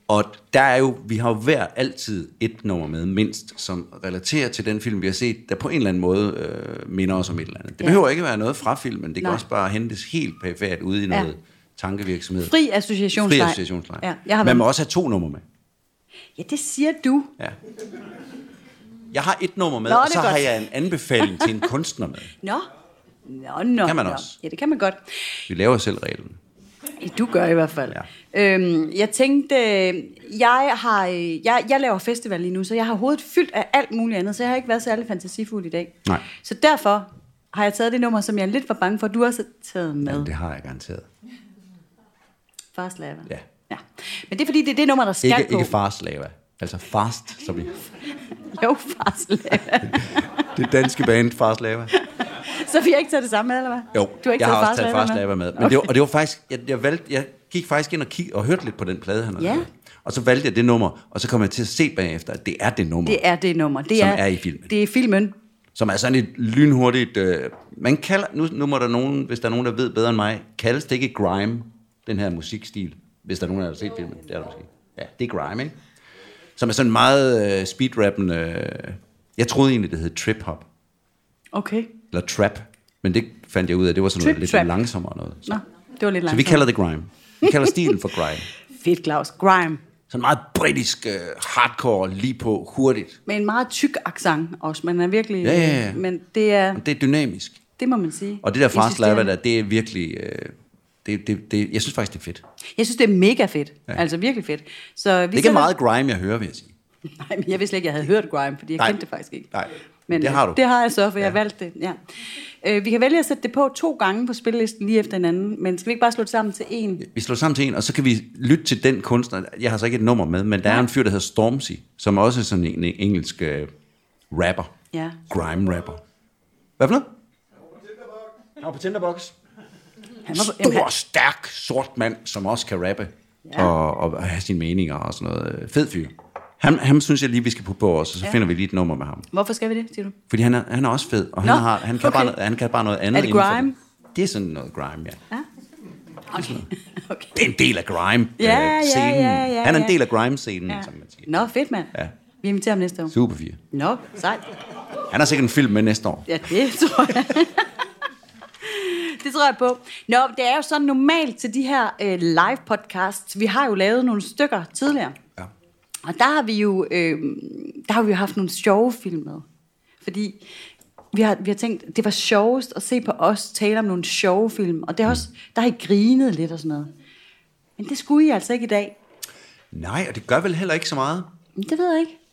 Og der er jo, vi har jo hver altid et nummer med, mindst, som relaterer til den film, vi har set, der på en eller anden måde øh, minder os om et eller andet. Det Ja. behøver ikke være noget fra filmen, det kan Nej. også bare hentes helt perifært ude i Ja. noget tankevirksomhed. Fri associationsleg. Fri associationsleg. Ja, jeg har Man må også have to numre med. Ja, det siger du. Ja. Jeg har et nummer med, Nå, og det er så har godt. jeg en anbefaling til en kunstner med. Nå. Nå, nå. Kan man nå. også. Ja, det kan man godt. Vi laver selv reglen. Du gør i hvert fald. Ja. Øhm, jeg tænkte, øh, jeg, har, øh, jeg, jeg laver festival lige nu, så jeg har hovedet fyldt af alt muligt andet, så jeg har ikke været særlig fantasifuld i dag. Nej. Så derfor har jeg taget det nummer, som jeg lidt var bange for, du også har taget med. Jamen, det har jeg garanteret. Fast Lava. Ja. Ja. Men det er fordi, det er det nummer, der skal Ikke, på. ikke farslava. Altså fast, som i [laughs] Jo, Fast Lava. [laughs] det danske band Farslava. så vi har ikke taget det samme med, eller hvad? Jo, du har ikke jeg har også taget Fast Fast Lava Lava med. Men det var, og det var faktisk, jeg, jeg, valgte, jeg gik faktisk ind og, kig, og hørte lidt på den plade, han har Ja. lavet. Og så valgte jeg det nummer, og så kom jeg til at se bagefter, at det er det nummer, Det er det nummer. Det Som er, er i filmen. Det er filmen. som er sådan et lynhurtigt... Øh, man kalder, nu, nu må der nogen, hvis der er nogen, der ved bedre end mig, kaldes det ikke grime, den her musikstil, hvis der er nogen, der har set filmen. Det er der måske. Ja, det er grime, ikke? Som er sådan meget øh, speedrappende... Øh, jeg troede egentlig, det hed trip-hop, Okay. eller trap, men det fandt jeg ud af, det var sådan noget Trip lidt trap. langsommere noget. Så, Nå, det var lidt så langt. vi kalder det grime. Vi kalder stilen for grime. [laughs] Fedt, Claus. Grime. Sådan meget britisk, øh, hardcore, lige på, hurtigt. Med en meget tyk accent også. Man er virkelig... Ja, ja, ja. Men det er... Men det er dynamisk. Det må man sige. Og det der fast der, det er virkelig... Øh, det, det, det, jeg synes faktisk, det er fedt. Jeg synes, det er mega fedt. Ja. Altså virkelig fedt. Så vi Det er ikke meget grime, jeg hører, vil jeg sige. [laughs] Nej, men jeg vidste slet ikke, jeg havde hørt grime, fordi jeg Nej. kendte det faktisk ikke. Nej, Men det øh, har du. Det har jeg så, for jeg Ja. valgte det. Ja. Øh, vi kan vælge at sætte det på to gange på spillelisten lige efter hinanden, men skal vi ikke bare slå det sammen til en? Vi slår sammen til en, og så kan vi lytte til den kunstner. Jeg har så ikke et nummer med, men der er en fyr, der hedder Stormzy, som også er sådan en engelsk øh, rapper. Ja. Grime rapper. Hvad for noget? Han var på Tinderbox. Han var, jamen, Stor, han, stærk, sort mand, som også kan rappe. Ja. Og, og have sine meninger og sådan noget. Fed fyr. Han, han synes jeg lige, vi skal putte på os, og så Ja. ja. finder vi lige et nummer med ham. hvorfor skal vi det, siger du? Fordi han er, han er også fed, og han, Nå, har, han, kan okay. bare, han kan bare noget andet Er det inden for grime? Det er sådan noget grime, ja. Ja? Okay. [laughs] okay. Det er en del af grime Ja, ja, øh, scenen. ja, ja, Han er en ja. del af grime-scenen, Ja. som man siger. Nå, fedt mand. Ja. Vi inviterer ham næste år. Super fyr. Nå, sejt. Han har sikkert en film med næste år. Ja, det tror jeg. [laughs] det tror jeg på. Nå, det er jo sådan normalt til de her øh, live podcasts. Vi har jo lavet nogle stykker tidligere. Ja. Og der har vi jo, øh, der har vi jo haft nogle sjove film med. Fordi vi har, vi har tænkt, det var sjovest at se på os tale om nogle sjove film. Og det er også, der har I grinet lidt og sådan noget. Men det skulle I altså ikke i dag. Nej, og det gør vel heller ikke så meget. Det ved jeg ikke.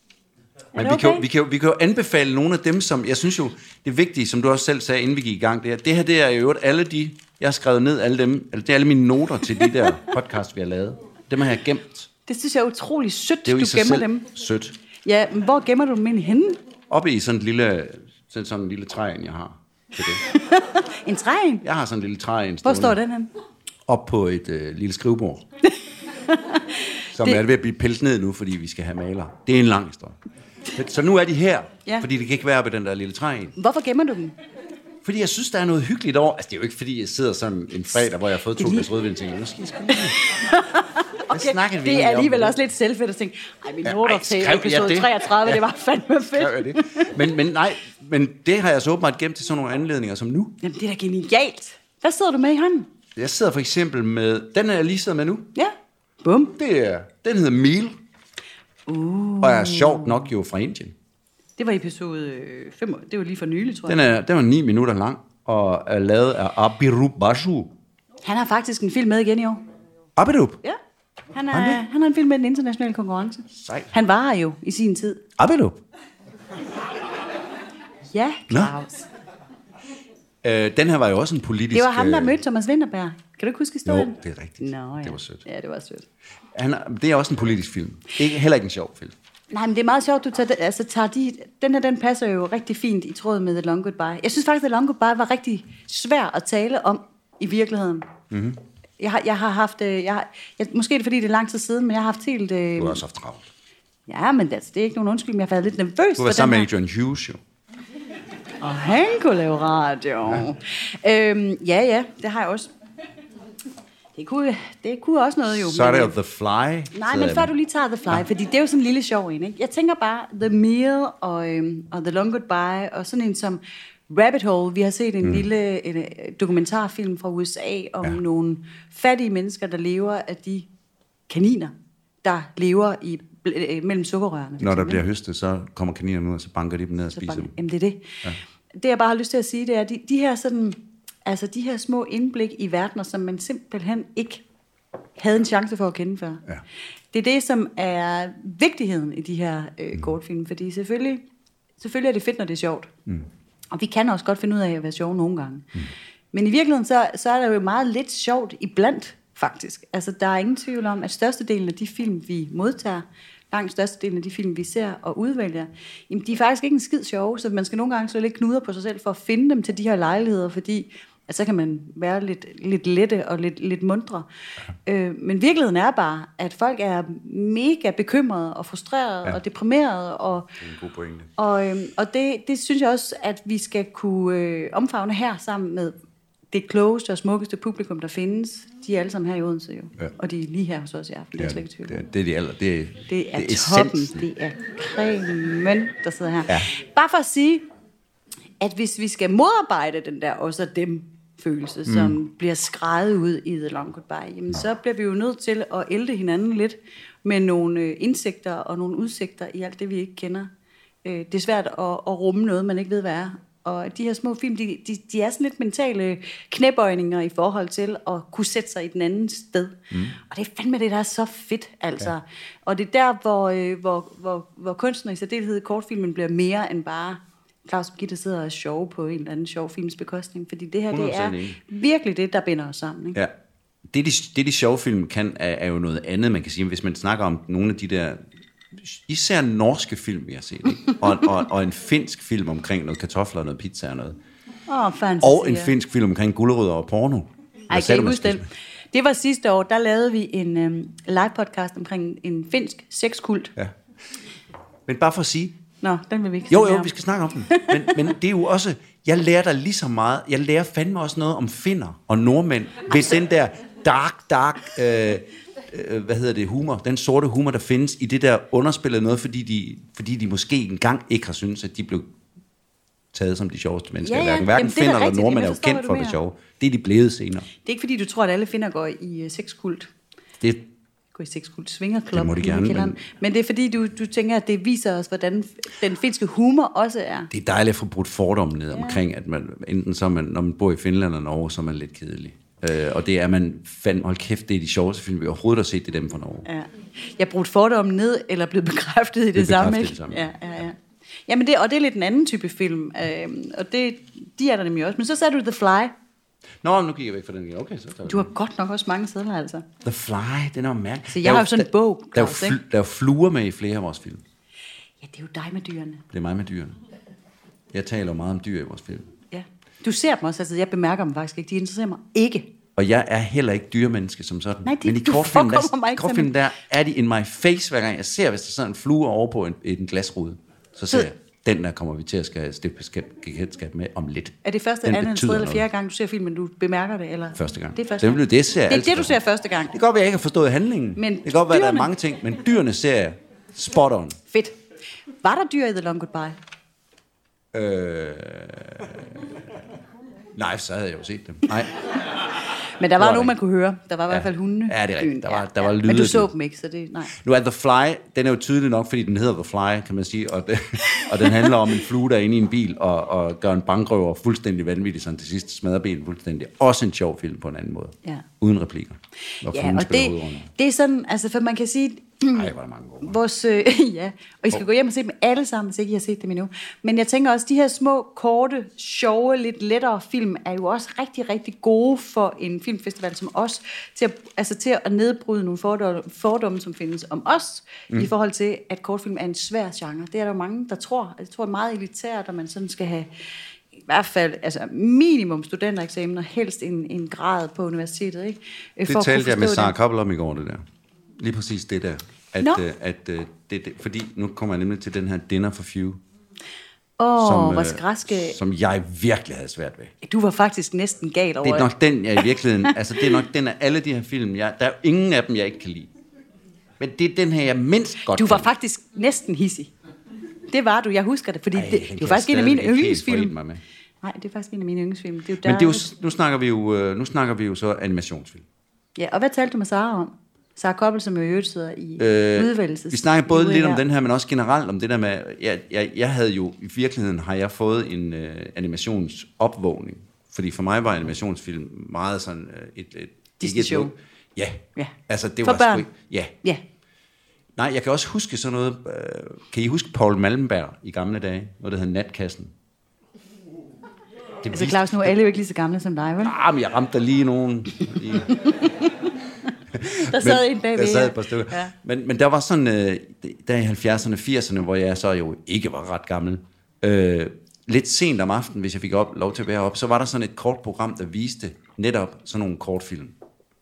Men vi, kan jo, vi, kan jo, vi kan jo anbefale nogle af dem, som jeg synes jo, det vigtige, som du også selv sagde, inden vi gik i gang, det er, det her det er jo øvrigt alle de, jeg har skrevet ned, alle dem, altså det er alle mine noter til de der [laughs] podcast, vi har lavet. Dem har jeg gemt. Det synes jeg er utrolig sødt, Det er jo du gemmer dem. sødt. Ja, men hvor gemmer du dem egentlig henne? Oppe i sådan et lille, sådan, sådan en lille træ, jeg har til det. [laughs] En træen? Jeg har sådan en lille træ, en Hvor står den hen? Op på et øh, lille skrivebord. [laughs] som det... er ved at blive pillet ned nu, fordi vi skal have maler. Det er en lang historie. Så, så nu er de her, Ja. ja. fordi det kan ikke være oppe i den der lille træ. Hvorfor gemmer du dem? Fordi jeg synes, der er noget hyggeligt over. Altså, det er jo ikke, fordi jeg sidder sådan en fredag, hvor jeg har fået to glas rødvin, og tænker, nu skal jeg sgu [laughs] snakker vi det er egentlig om? alligevel også lidt selvfedt at tænke, ej, min Ja, noter ej, til episode det? 33, Ja. det var fandme fedt. Det? Men, men nej, men det har jeg så åbenbart gemt til sådan nogle anledninger som nu. Jamen, det er da genialt. Hvad sidder du med i hånden? Jeg sidder for eksempel med, den er jeg lige sidder med nu. Ja. Bum. Det er, den hedder Meal. Uh. Og er sjovt nok jo fra Indien. Det var episode 5. Det var lige for nylig, tror jeg. Den, er, den var 9 minutter lang, og er lavet af Abirub Bashu. Han har faktisk en film med igen i år. Abirub? Ja. Han, er, Har han han har en film med den internationale konkurrence. Sejt. Han var jo i sin tid. Abirub? Ja. Claus. Øh, den her var jo også en politisk... Det var ham, der øh, mødte Thomas Winterberg. Kan du ikke huske historien? Jo, det er rigtigt. Nå, ja. Det var sødt. Ja, det var sødt. Han, det er også en politisk film. Ikke, heller ikke en sjov film. Nej, men det er meget sjovt, du tager, det- altså, tager de, den her, den passer jo rigtig fint i tråd med The Long Goodbye. Jeg synes faktisk, The Long Goodbye var rigtig svær at tale om i virkeligheden. Mm-hmm. Jeg har, jeg har haft, øh, jeg har, jeg, måske er det fordi, det er lang tid siden, men jeg har haft helt... Øh, Du har også haft travlt. ja, men altså, det er ikke nogen undskyldning, jeg har været lidt nervøs Du var den sammen med Adrian Hughes, jo. Og han kunne lave radio. Ja. Øhm, ja, ja, det har jeg også. Det kunne, det kunne også noget jo. Så er det jo The Fly. Nej, men før du lige tager The Fly, ja. fordi det er jo sådan en lille sjov en, ikke? Jeg tænker bare The Meal og, øhm, og The Long Goodbye, og sådan en som Rabbit Hole. Vi har set en mm. lille en, øh, dokumentarfilm fra USA om ja. nogle fattige mennesker, der lever af de kaniner, der lever i øh, mellem sukkerrørene. Når der bliver høstet, så kommer kaninerne ud, og så banker de dem ned og så spiser bare, dem. jamen det er det. Ja. Det jeg bare har lyst til at sige, det er, de, de her sådan, altså de her små indblik i verdener, som man simpelthen ikke havde en chance for at kende før. Ja. Det er det, som er vigtigheden i de her øh, kortfilm, fordi selvfølgelig, selvfølgelig er det fedt, når det er sjovt. Mm. Og vi kan også godt finde ud af at være sjove nogle gange. Mm. Men i virkeligheden, så, så er der jo meget lidt sjovt iblandt, faktisk. Altså, der er ingen tvivl om, at størstedelen af de film, vi modtager, langt størstedelen af de film, vi ser og udvælger, jamen, de er faktisk ikke en skid sjove, så man skal nogle gange slå lidt knuder på sig selv for at finde dem til de her lejligheder, fordi at så kan man være lidt, lidt lette og lidt, lidt mundre. Øh, men virkeligheden er bare, at folk er mega bekymrede og frustrerede ja. og deprimerede, og, Det er en god pointe. og, øhm, og det, det synes jeg også, at vi skal kunne øh, omfavne her sammen med det klogeste og smukkeste publikum, der findes. De er alle sammen her i Odense jo. Ja. Ja. Og de er lige her hos os i aften. Det er Ja, slet ikke tvivl det, er- det er de aller, det er, Det er, det det er toppen. essensen. Det er cremen, der sidder her. Ja. Bare for at sige, at hvis vi skal modarbejde den der også dem følelse, mm. som bliver skrevet ud i The Long Goodbye, jamen så bliver vi jo nødt til at elde hinanden lidt med nogle øh, indsigter og nogle udsigter i alt det, vi ikke kender. Øh, det er svært at, at rumme noget, man ikke ved, hvad er. Og de her små film, de, de, de er sådan lidt mentale knæbøjninger i forhold til at kunne sætte sig i den anden sted. Mm. Og det er fandme det, der er så fedt, altså. Ja. Og det er der, hvor, øh, hvor, hvor, hvor kunsten og i særdeleshed kortfilmen bliver mere end bare Claus og Gitte sidder og sjove på en eller anden sjov films bekostning. Fordi det her, det 100% er virkelig det, der binder os sammen. Ikke? Ja. Det, de, det, de sjove film kan, er, er jo noget andet, man kan sige. Hvis man snakker om nogle af de der, især norske film, vi har set, ikke? [laughs] Og, og, og en finsk film omkring noget kartofler og noget pizza og noget. Oh, fantasi. Og en finsk film omkring gulerødder og porno. Ej, kan I huske den? Det var sidste år, der lavede vi en øhm, live podcast omkring en finsk sexkult. Ja. Men bare for at sige, Nå, den vil vi ikke Jo, jo, om. vi skal snakke om den. Men, men det er jo også, jeg lærer dig lige så meget, jeg lærer fandme også noget om finner og nordmænd, ved den der dark, dark, øh, øh, hvad hedder det, humor, den sorte humor, der findes i det der underspillet noget, fordi de, fordi de måske engang ikke har syntes, at de blev taget som de sjoveste mennesker. Ja, ja. Hverken, hverken Jamen, det er da finner eller nordmænd er jo kendt for det mener. sjove. Det er de blevet senere. Det er ikke fordi, du tror, at alle finder går i uh, sexkult. Det, I sexkult svingerklub. Det må de gerne, men- men det er fordi, du, du tænker, at det viser os, hvordan den finske humor også er. det er dejligt at få brudt fordommen ned omkring, at man, enten så man, når man bor i Finland og Norge, så er man lidt kedelig. Øh, og det er man, fandme, hold kæft, det er de sjoveste film, vi overhovedet har set, det er dem fra Norge. Ja. Jeg har brugt fordommen ned, eller blevet bekræftet i det, Blevet samme. Ikke? det samme. Ja, ja, ja. Jamen det, og det er lidt en anden type film, øhm, og det, de er der nemlig også. Men så sagde du The Fly. Nå, nu gik jeg væk fra den igen. Okay, så tager Du har godt nok også mange sædler, altså. The Fly, den er mærkelig. Så jeg Der er har jo sådan en der- bog, Der er, jo Claus, der er fluer med i flere af vores film. Ja, det er jo dig med dyrene. Det er mig med dyrene. Jeg taler jo meget om dyr i vores film. Ja. Du ser dem også, altså jeg bemærker dem faktisk ikke. De interesserer mig ikke. Og jeg er heller ikke dyrmenneske som sådan. Nej, det- Men i kortfilmen, mig der, kortfilmen der er de in my face, hver gang jeg ser, hvis der sidder en flue over på en, en glasrude. Så ser Så- jeg, den der kommer vi til at skal stifte bekendtskab med om lidt. Er det første, Den anden, tredje eller fjerde gang, du ser filmen, du bemærker det? Eller? Første gang. Det er første Det, gang. det, ser det er det, du ser første gang. Det kan godt være, at jeg ikke har forstået handlingen. Men det kan godt være, at der er mange ting, men dyrene ser jeg spot on. Fedt. Var der dyr i The Long Goodbye? Øh... Nej, så havde jeg jo set dem. Nej. [laughs] Men der var var nogen, man kunne høre. Der var i hvert fald hunde. Ja, det er rigtigt. Der var- der var Men lyde du af så dem ikke, så det... Nej. Nu er The Fly, den er jo tydelig nok, fordi den hedder The Fly, kan man sige, og, det, [laughs] og den handler om en flue, der er inde i en bil og, og gør en bankrøver fuldstændig vanvittig, sådan til sidst smadrer benen fuldstændig. Også en sjov film på en anden måde. Ja. Uden replikker. Ja, og det, det er sådan, altså for man kan sige, Ej, var der mange gode. vores, øh, [laughs] ja, og I skal gå hjem og se dem alle sammen, hvis ikke I har set dem endnu. Men jeg tænker også, de her små, korte, sjove, lidt lettere film, er jo også rigtig, rigtig gode for en filmfestival som os, til at, altså til at nedbryde nogle fordomme, fordomme som findes om os, mm. i forhold til, at kortfilm er en svær genre. Det er der jo mange, der tror. Jeg tror, det er meget elitært, at man sådan skal have i hvert fald altså minimum studentereksamen og helst en, en grad på universitetet. Ikke? Øh, Det for kunne talte jeg med Sarah det. Koppel om i går, det der. Lige præcis det der. At, Nå. øh, at, øh, det, det, fordi nu kommer jeg nemlig til den her Dinner for Few. Åh, hvor øh, skræske. som jeg virkelig havde svært ved. Du var faktisk næsten gal over Det er nok den, jeg i virkeligheden... [laughs] altså, det er nok den af alle de her film, jeg, der er ingen af dem, jeg ikke kan lide. Men det er den her, jeg mindst godt Du var kan faktisk næsten hissig. Det var du, jeg husker det, fordi Ej, det, det var faktisk en af mine yndlingsfilm. Nej, det er faktisk en af mine yndlingsfilm. Det er jo Men det er jo, der- nu, snakker vi jo, øh, nu snakker vi jo så animationsfilm. Ja, og hvad talte du med Sara om? Sara Koppel, som jo i øvrigt sidder i øh, udvælgelses... Vi snakker både i lidt om den her, men også generelt om det der med, jeg, jeg, jeg havde jo, i virkeligheden har jeg fået en øh, animationsopvågning. Fordi for mig var animationsfilm meget sådan øh, et... et Disney-show. ikke et- Ja. Ja. Altså, det For var børn. Sgu, ja. Ja, Nej, jeg kan også huske sådan noget... Øh, kan I huske Paul Malmberg i gamle dage? Noget, der hed Natkassen. Det altså Claus, nu er alle jo ikke lige så gamle som dig, vel? Ah, men jeg ramte der lige nogen. Lige. [laughs] Der sad en bagved. Der sad et par stykker. Ja. Ja. Men, men der var sådan, øh, der i 70'erne, 80'erne, hvor jeg så jo ikke var ret gammel, øh, lidt sent om aftenen, hvis jeg fik op, lov til at være op, så var der sådan et kort program, der viste netop sådan nogle kortfilm.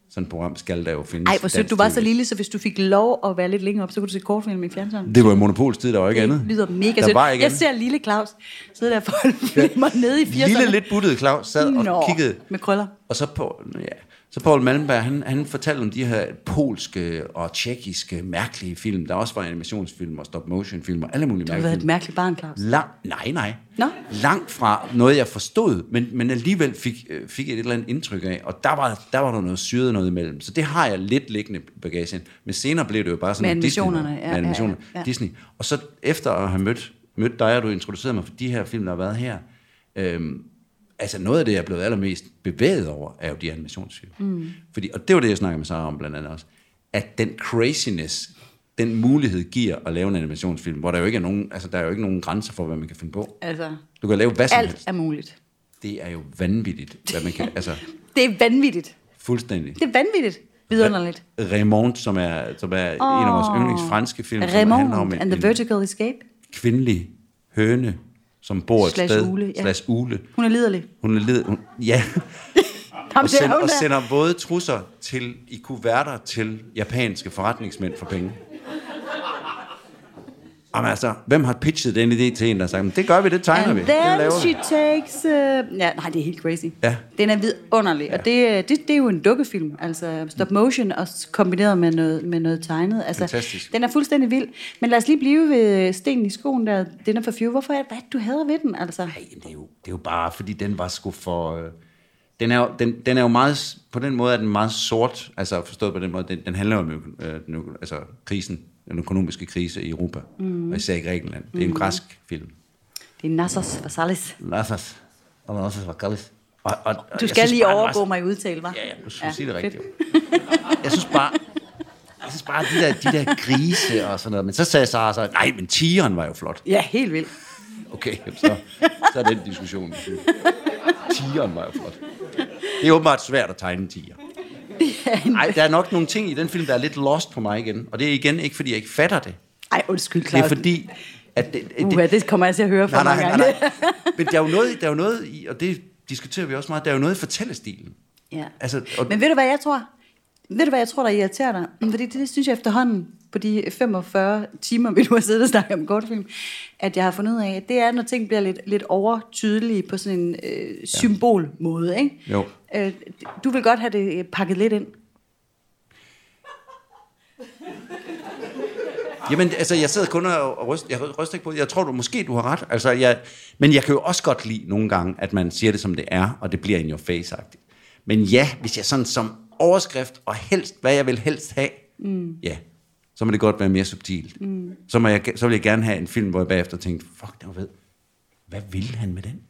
Sådan et program skal der jo findes. Ej, hvor sødt, du var så lille, så hvis du fik lov at være lidt længere op, så kunne du se kortfilm i fjernsynet. Det var i Monopols tid, der var ikke andet. Det lyder mega sødt. Jeg andet. ser lille Claus sidde der for filmer nede i 80'erne. Lille, lidt buttede Claus sad og Nå, kiggede. med krøller. Og så på, ja, så Paul Malmberg, han, han fortalte om de her polske og tjekkiske mærkelige film. Der også var animationsfilm og stop-motion-film og alle mulige Du har mærkelige været et mærkeligt barn, Claus. Lang, nej, nej. Nå. Langt fra noget, jeg forstod, men, men alligevel fik, øh, fik et eller andet indtryk af. Og der var, der var der noget syret noget imellem. Så det har jeg lidt liggende i bagagen. Men senere blev det jo bare sådan Med Disney animationerne, noget. ja, med animationer. ja, ja. Disney. Og så efter at have mødt, mødt dig, og du introducerede mig for de her film, der har været her, øhm, altså noget af det, jeg er blevet allermest bevæget over, er jo de animationsfilm. Mm. Fordi, og det var det, jeg snakkede med Sarah om blandt andet også, at den craziness, den mulighed giver at lave en animationsfilm, hvor der jo ikke er nogen, altså der er jo ikke nogen grænser for, hvad man kan finde på. Altså, Du kan lave hvad som alt helst. er muligt. Det er jo vanvittigt, hvad man kan, altså [laughs] Det er vanvittigt. fuldstændig. Det er vanvittigt. Vidunderligt. Raymond, som er, som er oh, en af vores yndlings franske film, som handler om Raymond en, and the Vertical Escape. kvindelig høne, som bor et Slash sted, ule, ja. slash ule. Hun er liderlig. Hun er led, hun, ja, [laughs] Ham og, der, sender, og er. sender våde trusser til, i kuverter til japanske forretningsmænd for penge. Jamen altså, hvem har pitchet den idé til en, der "Men det gør vi, det tegner vi, And then she takes... Uh... Ja, nej, det er helt crazy. Ja. Den er vidunderlig, ja. og det, det, det er jo en dukkefilm, altså stop motion og kombineret med noget, med noget tegnet. Altså, Fantastisk. Den er fuldstændig vild. Men lad os lige blive ved stenen i skoen der, Dinner for Few. Hvorfor er det, hvad er du hader ved den, altså? Nej, det er, jo, det er jo bare, fordi den var sgu for... Øh, den, er jo, den, den er jo meget, på den måde er den meget sort, altså forstået på den måde, den, den handler jo om øh, den, altså krisen, den økonomiske krise i Europa, mm. og især i Grækenland. Det er en græsk film. Det er Nassos Vasalis. Lassas. Og Lassas var kaldet. Og, og, og Du skal synes lige overgå mig i udtale, hva'? Ja, ja, du skal ja, det rigtigt. Jeg synes bare, jeg synes bare, de der, de der grise og sådan noget. Men så sagde Sara så, nej, men tigeren var jo flot. Ja, helt vildt. Okay, så, så er den diskussion. Tigeren var jo flot. Det er åbenbart svært at tegne en tiger. [laughs] Nej, der er nok nogle ting i den film, der er lidt lost på mig igen. Og det er igen ikke, fordi jeg ikke fatter det. Ej, undskyld, Det Claus. er fordi, at det, det, Uha, det kommer jeg til at høre for nej, nej, nej, nej. [laughs] Men der er jo noget, der er jo noget i, og det diskuterer vi også meget, der er jo noget i fortællestilen. Ja. Altså, og, Men ved du, hvad jeg tror? Ved du, hvad jeg tror, der irriterer dig? Fordi det, det synes jeg efterhånden, på de 45 timer, vi nu har siddet og snakket om kortfilm, at jeg har fundet ud af, at det er, når ting bliver lidt, lidt overtydelige på sådan en øh, symbolmåde, ikke? Jo. Øh, du vil godt have det pakket lidt ind. Jamen, altså, jeg sidder kun og, ryster, jeg ryster ikke på det. Jeg tror, du måske du har ret. Altså, jeg, men jeg kan jo også godt lide nogle gange, at man siger det, som det er, og det bliver in your face-agtigt. Men ja, hvis jeg sådan som overskrift, og helst, hvad jeg vil helst have, mm. ja, så må det godt være mere subtilt. Mm. Så, må jeg, så vil jeg gerne have en film, hvor jeg bagefter tænkte, fuck, det var ved. Hvad ville han med den?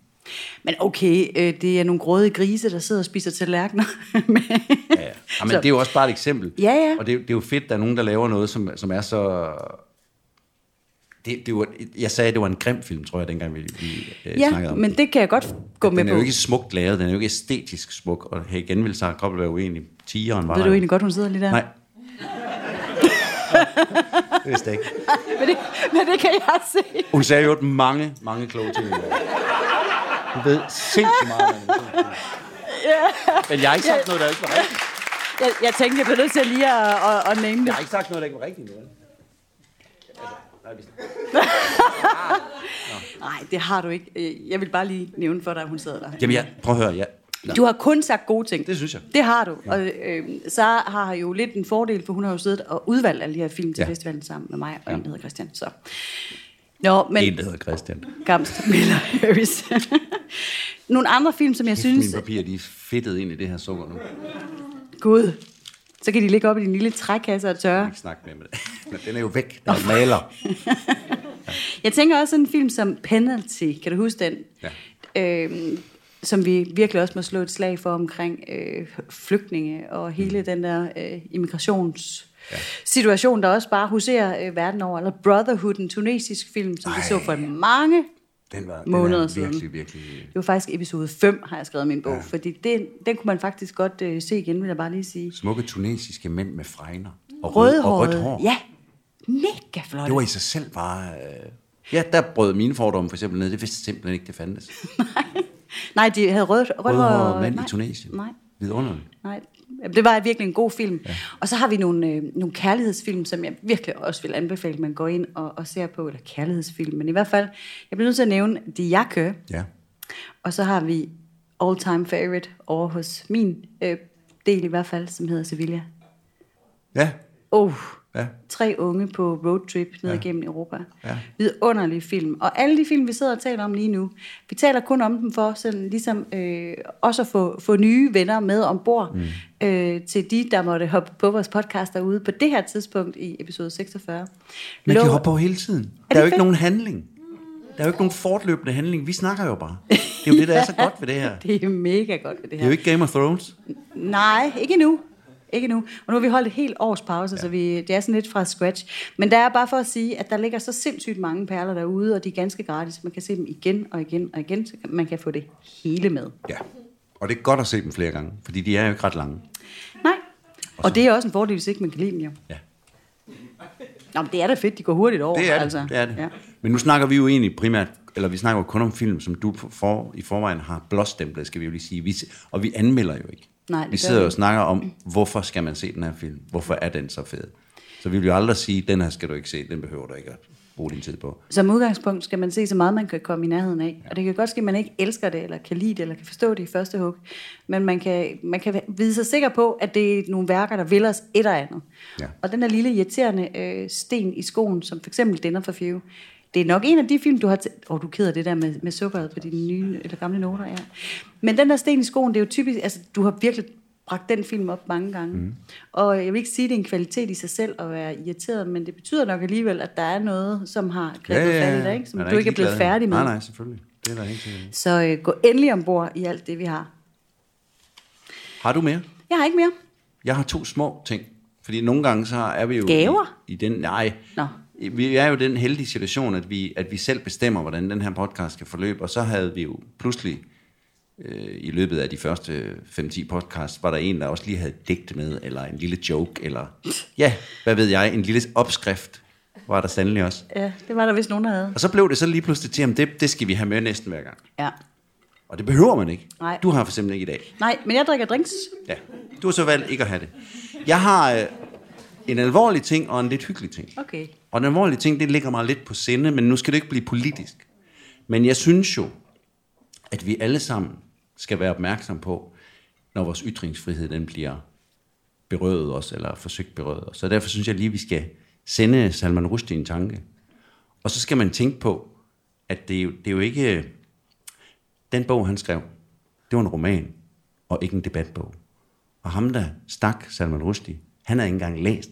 Men okay, øh, det er nogle grådige grise, der sidder og spiser tallerkener. [laughs] Men- Ja, ja. Jamen, Så- det er jo også bare et eksempel. Ja, ja. Og det, er- det er jo fedt, der er nogen, der laver noget, som, som er så... Det, det var, jeg sagde, at det var en grim film, tror jeg, dengang vi, vi øh, ja, snakkede om men den. det kan jeg godt gå med Den er på. jo ikke smukt lavet, den er jo ikke æstetisk smuk, og her igen vil Sarah Koppel være uenig. Tigeren var Ved du jo. egentlig godt, hun sidder lige der? Nej. det [laughs] vidste jeg ikke. Men det, men det kan jeg se. Hun sagde jo mange, mange kloge ting. Hun ved sindssygt meget om animationsfilm. Men jeg har ikke sagt noget, der ikke var rigtigt. Jeg, jeg tænkte, jeg bliver nødt til lige at, at, at nævne det. Jeg har ikke sagt noget, der ikke var rigtigt. Nu. Altså, [laughs] Nej, det har du ikke. Øh, Jeg vil bare lige nævne for dig, at hun sidder der. Jamen, jeg, prøv at høre. Jeg, Nå. Du har kun sagt gode ting. Det synes jeg. Det har du. Ja. Og øh, Sara har jo lidt en fordel, for hun har jo siddet og udvalgt alle de her film til Ja. ja. festivalen sammen med mig, og ja. en, der hedder Christian. Så. Nå, men... En, der hedder Christian. Gamst, Miller, Harris. [laughs] Nogle andre film, som jeg synes... Mine papirer, de er fedtet ind i det her sukker nu. Jeg Gud, så kan de ligge op i din lille trækasse og tørre. kan ikke snakke mere med det. [laughs] Men den er jo væk. Der er maler. [laughs] Jeg tænker også sådan en film som Penalty. Kan du huske den? Ja. Øhm, som vi virkelig også må slå et slag for omkring øh, flygtninge og hele den der øh, immigrations ja. situation, der også bare huserer øh, verden over. Eller Brotherhood, en tunesisk film, som vi Ej. så for mange. Den var Måneder den er siden. virkelig, virkelig... Det var faktisk episode 5, har jeg skrevet min bog. Ja. Fordi det, den kunne man faktisk godt øh, se igen, vil jeg bare lige sige. Smukke tunesiske mænd med fregner. Og, rød, og rødt hår. Ja, mega flot. Det var i sig selv bare... Øh... Ja, der brød mine fordomme for eksempel ned. Det vidste simpelthen ikke, det fandtes. [laughs] Nej, de havde rødt, rødt Rødhåret hår. mand nej, i Tunesien. Nej, Vidunderligt. nej. Det var virkelig en god film. Ja. Og så har vi nogle, øh, nogle kærlighedsfilm, som jeg virkelig også vil anbefale, at man går ind og, og ser på. Eller kærlighedsfilm, men i hvert fald, jeg bliver nødt til at nævne De Jakke. Ja. Og så har vi all time favorite over hos min øh, del i hvert fald, som hedder Sevilla. Ja. Oh, Ja. tre unge på roadtrip ned Ja. igennem Europa. Ja. Vidunderlige film. Og alle de film, vi sidder og taler om lige nu, vi taler kun om dem for sådan, ligesom, øh, også at få, få nye venner med ombord mm. øh, til de, der måtte hoppe på vores podcast derude på det her tidspunkt i episode 46. Man kan Lov- hoppe på hele tiden. det Der er jo ikke fedt? nogen handling. Der er jo ikke nogen fortløbende handling. Vi snakker jo bare. Det er jo det, der er så godt ved det her. [laughs] Det er mega godt ved det Det er her. jo ikke Game of Thrones. Nej, ikke nu. Ikke nu. Og nu har vi holdt et helt års pause, ja. så vi, det er sådan lidt fra scratch. Men der er bare for at sige, at der ligger så sindssygt mange perler derude, og de er ganske gratis. Man kan se dem igen og igen og igen, så man kan få det hele med. Ja. Og det er godt at se dem flere gange, fordi de er jo ikke ret lange. Nej. Og det er også en fordel, hvis ikke man kan lide dem, jo. Ja. Nå, men det er da fedt, de går hurtigt over. Det er det. altså. det, er det. Ja. Men nu snakker vi jo egentlig primært, eller vi snakker jo kun om film, som du for, i forvejen har blåstemplet, skal vi jo lige sige. Vi, og vi anmelder jo ikke. Nej, det vi sidder jo og snakker om, hvorfor skal man se den her film? Hvorfor er den så fed? Så vi vil jo aldrig sige, den her skal du ikke se, den behøver du ikke at bruge din tid på. Som udgangspunkt skal man se så meget, man kan komme i nærheden af. Og det kan godt ske, at man ikke elsker det, eller kan lide det, eller kan forstå det i første hug. Men man kan, man kan vide sig sikker på, at det er nogle værker, der vil os et og andet. Ja. Og den der lille irriterende øh, sten i skoen, som for eksempel Dinner for Few, det er nok en af de film, du har... Åh, oh, du er ked af det der med, med sukkeret på dine nye eller gamle noter, ja. Men den der sten i skoen, det er jo typisk... Altså, du har virkelig bragt den film op mange gange. Mm. Og jeg vil ikke sige, at det er en kvalitet i sig selv at være irriteret, men det betyder nok alligevel, at der er noget, som har grebet ja, fat i dig, ikke? som du ikke er blevet færdig med. Nej, nej, selvfølgelig. Det er der helt sikkert. Så øh, gå endelig ombord i alt det, vi har. Har du mere? Jeg har ikke mere. Jeg har to små ting. Fordi nogle gange så er vi jo... Gaver? I, i den, nej. Nå. Vi er jo den heldige situation, at vi, at vi selv bestemmer, hvordan den her podcast skal forløbe. Og så havde vi jo pludselig øh, i løbet af de første 5-10 podcasts, var der en, der også lige havde digt med, eller en lille joke, eller ja, hvad ved jeg, en lille opskrift var der sandelig også. Ja, det var der vist nogen, der havde. Og så blev det så lige pludselig til, at det, det skal vi have med næsten hver gang. Ja. Og det behøver man ikke. Nej. Du har for eksempel ikke i dag. Nej, men jeg drikker drinks. Ja. Du har så valgt ikke at have det. Jeg har øh, en alvorlig ting og en lidt hyggelig ting. Okay. Og den alvorlige ting, det ligger mig lidt på sinde, men nu skal det ikke blive politisk. Men jeg synes jo, at vi alle sammen skal være opmærksom på, når vores ytringsfrihed den bliver berøvet os, eller forsøgt berøvet os. Så derfor synes jeg lige, vi skal sende Salman Rushdie en tanke. Og så skal man tænke på, at det er jo, det er jo ikke... Den bog, han skrev, det var en roman, og ikke en debatbog. Og ham, der stak Salman Rushdie, han har ikke engang læst.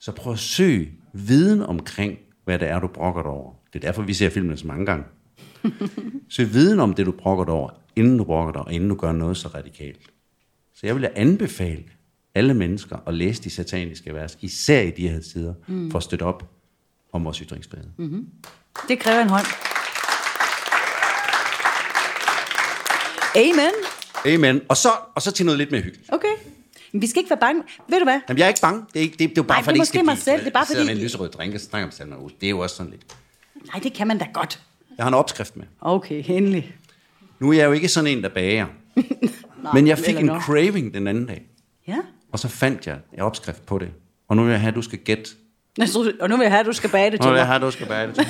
Så prøv at søge viden omkring, hvad det er, du brokker dig over. Det er derfor, vi ser filmene så mange gange. [laughs] Søg viden om det, du brokker dig over, inden du brokker dig, og inden du gør noget så radikalt. Så jeg vil anbefale alle mennesker at læse de sataniske vers, især i de her tider, mm. for at støtte op om vores ytringsfrihed. Mm. Det kræver en hånd. Amen. Amen. Og så, og så til noget lidt mere hyggeligt. Okay. Men vi skal ikke være bange. Ved du hvad? Jamen, jeg er ikke bange. Det er, ikke, det, det er jo bare Nej, for, det er måske mig selv. Det er bare Jeg sidder fordi- med en lyserød drink og snakker om. Det er jo også sådan lidt. Nej, det kan man da godt. Jeg har en opskrift med. Okay, endelig. Nu er jeg jo ikke sådan en, der bager. [laughs] Men jeg fik en nå. craving den anden dag. Ja. Og så fandt jeg en opskrift på det. Og nu vil jeg have, at du skal gætte, Og nu vil jeg have, at du skal bage det til Nå, jeg mig. har du skal bage det til.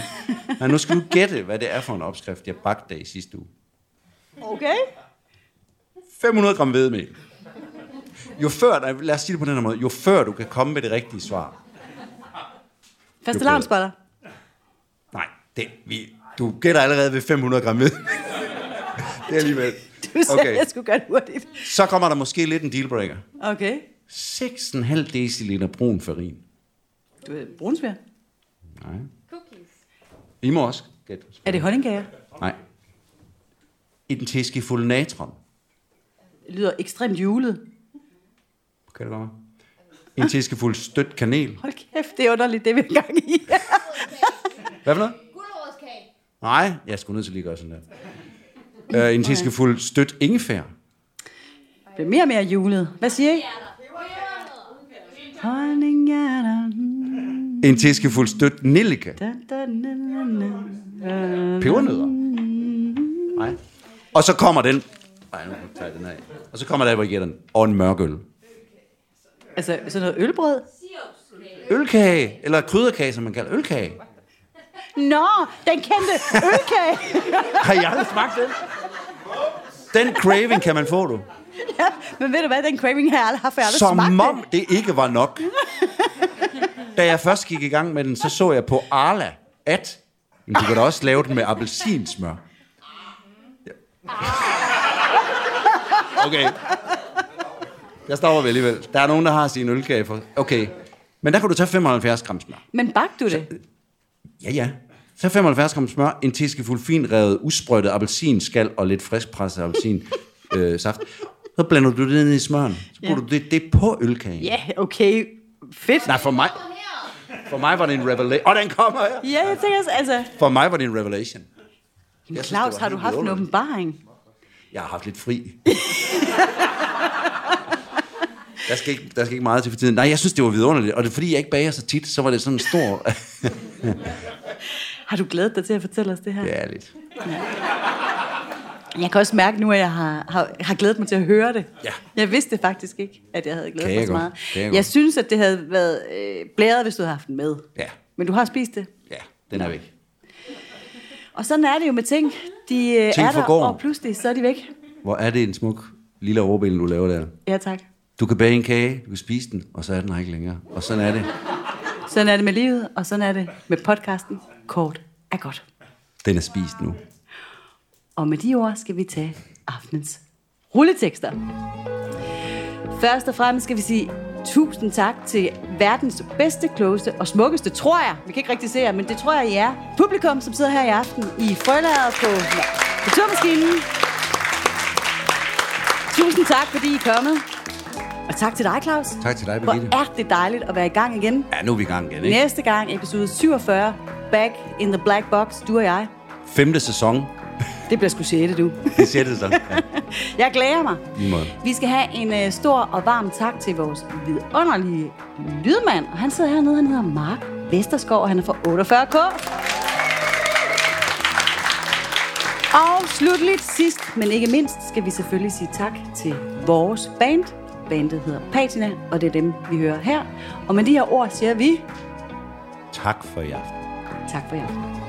Men [laughs] nu skal du gætte, hvad det er for en opskrift, jeg bagte i sidste uge. Okay. 500 gram hvedemel. Jo før, nej, lad os sige det på den her måde, jo før du kan komme med det rigtige svar. Faste lavnsboller. Nej, det, vi, du gætter allerede ved 500 gram hvedemel. det er alligevel. [laughs] Du sagde, okay. jeg skulle gøre det hurtigt. Så kommer der måske lidt en dealbreaker. Okay. 6,5 deciliter brun farin. Du er brunsvær. Nej. I må også gætte. Er det honningkager? Nej. En teskefuld natron. Det lyder ekstremt julet. Kan det godt være? En teskefuld stødt kanel. Hold kæft, det er underligt, det vi er i gang i. [laughs] Hvad for noget? Gulerodskage. Nej, jeg skulle nødt til lige at gøre sådan der. Uh, en teskefuld stødt ingefær. det er mere og mere julet. Hvad siger I? Honninghjerter. En teskefuld stødt na. Pebernødder. Nej. Og så kommer den. Nej, nu tager jeg den af. Og så kommer der, hvor I gætter den. Og en mørk øl. Altså, sådan noget ølbrød? Ølkage, eller krydderkage, som man kalder ølkage. Nå, den kendte ølkage. [laughs] Har I aldrig smagt den? Den craving kan man få, du. ja, [laughs] men ved du hvad, den craving har jeg aldrig haft, for jeg har aldrig Som smagt om det ikke var nok. Da jeg først gik i gang med den, så så jeg på Arla, at men du kan da også lave den med appelsinsmør. Ja. Okay. Der stopper vi alligevel. Der er nogen, der har sin ølkage for. Okay. Men der kan du tage 75 gram smør. Men bagte du det? Ja, ja. Så 75 gram smør, en teskefuld fint revet, usprøjtet appelsinskal og lidt friskpresset appelsin [laughs] øh, saft. Så blander du det ned i smøren. Så putter du det, det på ølkagen. Ja, okay. Fedt. Nej, for mig, for mig var det en revelation. Og den kommer her. Ja, jeg tænker også, altså... For mig var det en revelation. Jeg synes, Claus, har du haft en åbenbaring? Jeg har haft lidt fri. [laughs] der, skal ikke, der skal ikke meget til for tiden. Nej, jeg synes, det var vidunderligt. Og det er fordi, jeg ikke bager så tit, så var det sådan en stor... [laughs] Har du glædet dig til at fortælle os det her? ja, lidt. Jeg kan også mærke nu, at jeg har, har, har glædet mig til at høre det. Ja. Jeg vidste faktisk ikke, at jeg havde glædet mig så meget. Kan jeg jeg synes, at det havde været øh, blæret, hvis du havde haft den med. Ja, Men du har spist det. ja, den er væk. Og sådan er det jo med ting. De øh, Ting er der, og pludselig så er de væk. Hvor er det en smuk lille overbillede, du laver der. Ja, tak. Du kan bage en kage, du kan spise den, og så er den her ikke længere. Og sådan er det. Sådan er det med livet, og sådan er det med podcasten. Kort er godt. Den er spist nu. Og med de ord skal vi tage aftenens rulletekster. Først og fremmest skal vi sige tusind tak til verdens bedste, klogeste og smukkeste, tror jeg. Vi kan ikke rigtig se jer, men det tror jeg, I er. Publikum, som sidder her i aften i frølageret på Kulturmaskinen. Tusind tak, fordi I er kommet. Og tak til dig, Claus. Tak til dig, Hvor Birgitte. er det dejligt at være i gang igen. Ja, nu er vi i gang igen, ikke? Næste gang, episode 47, Back in the Black Box, du og jeg. Femte sæson. Det bliver sgu sjette, du. [laughs] Det det så. Ja, [laughs] Jeg glæder mig. måde. Vi skal have en uh, stor og varm tak til vores vidunderlige lydmand. Og han sidder hernede, han hedder Mark Vesterskov, og han er fra 48K. Og slutligt, sidst, men ikke mindst, skal vi selvfølgelig sige tak til vores band. Bandet hedder Patina, og det er dem, vi hører her. Og med de her ord siger vi Tak for i aften. tak for jer.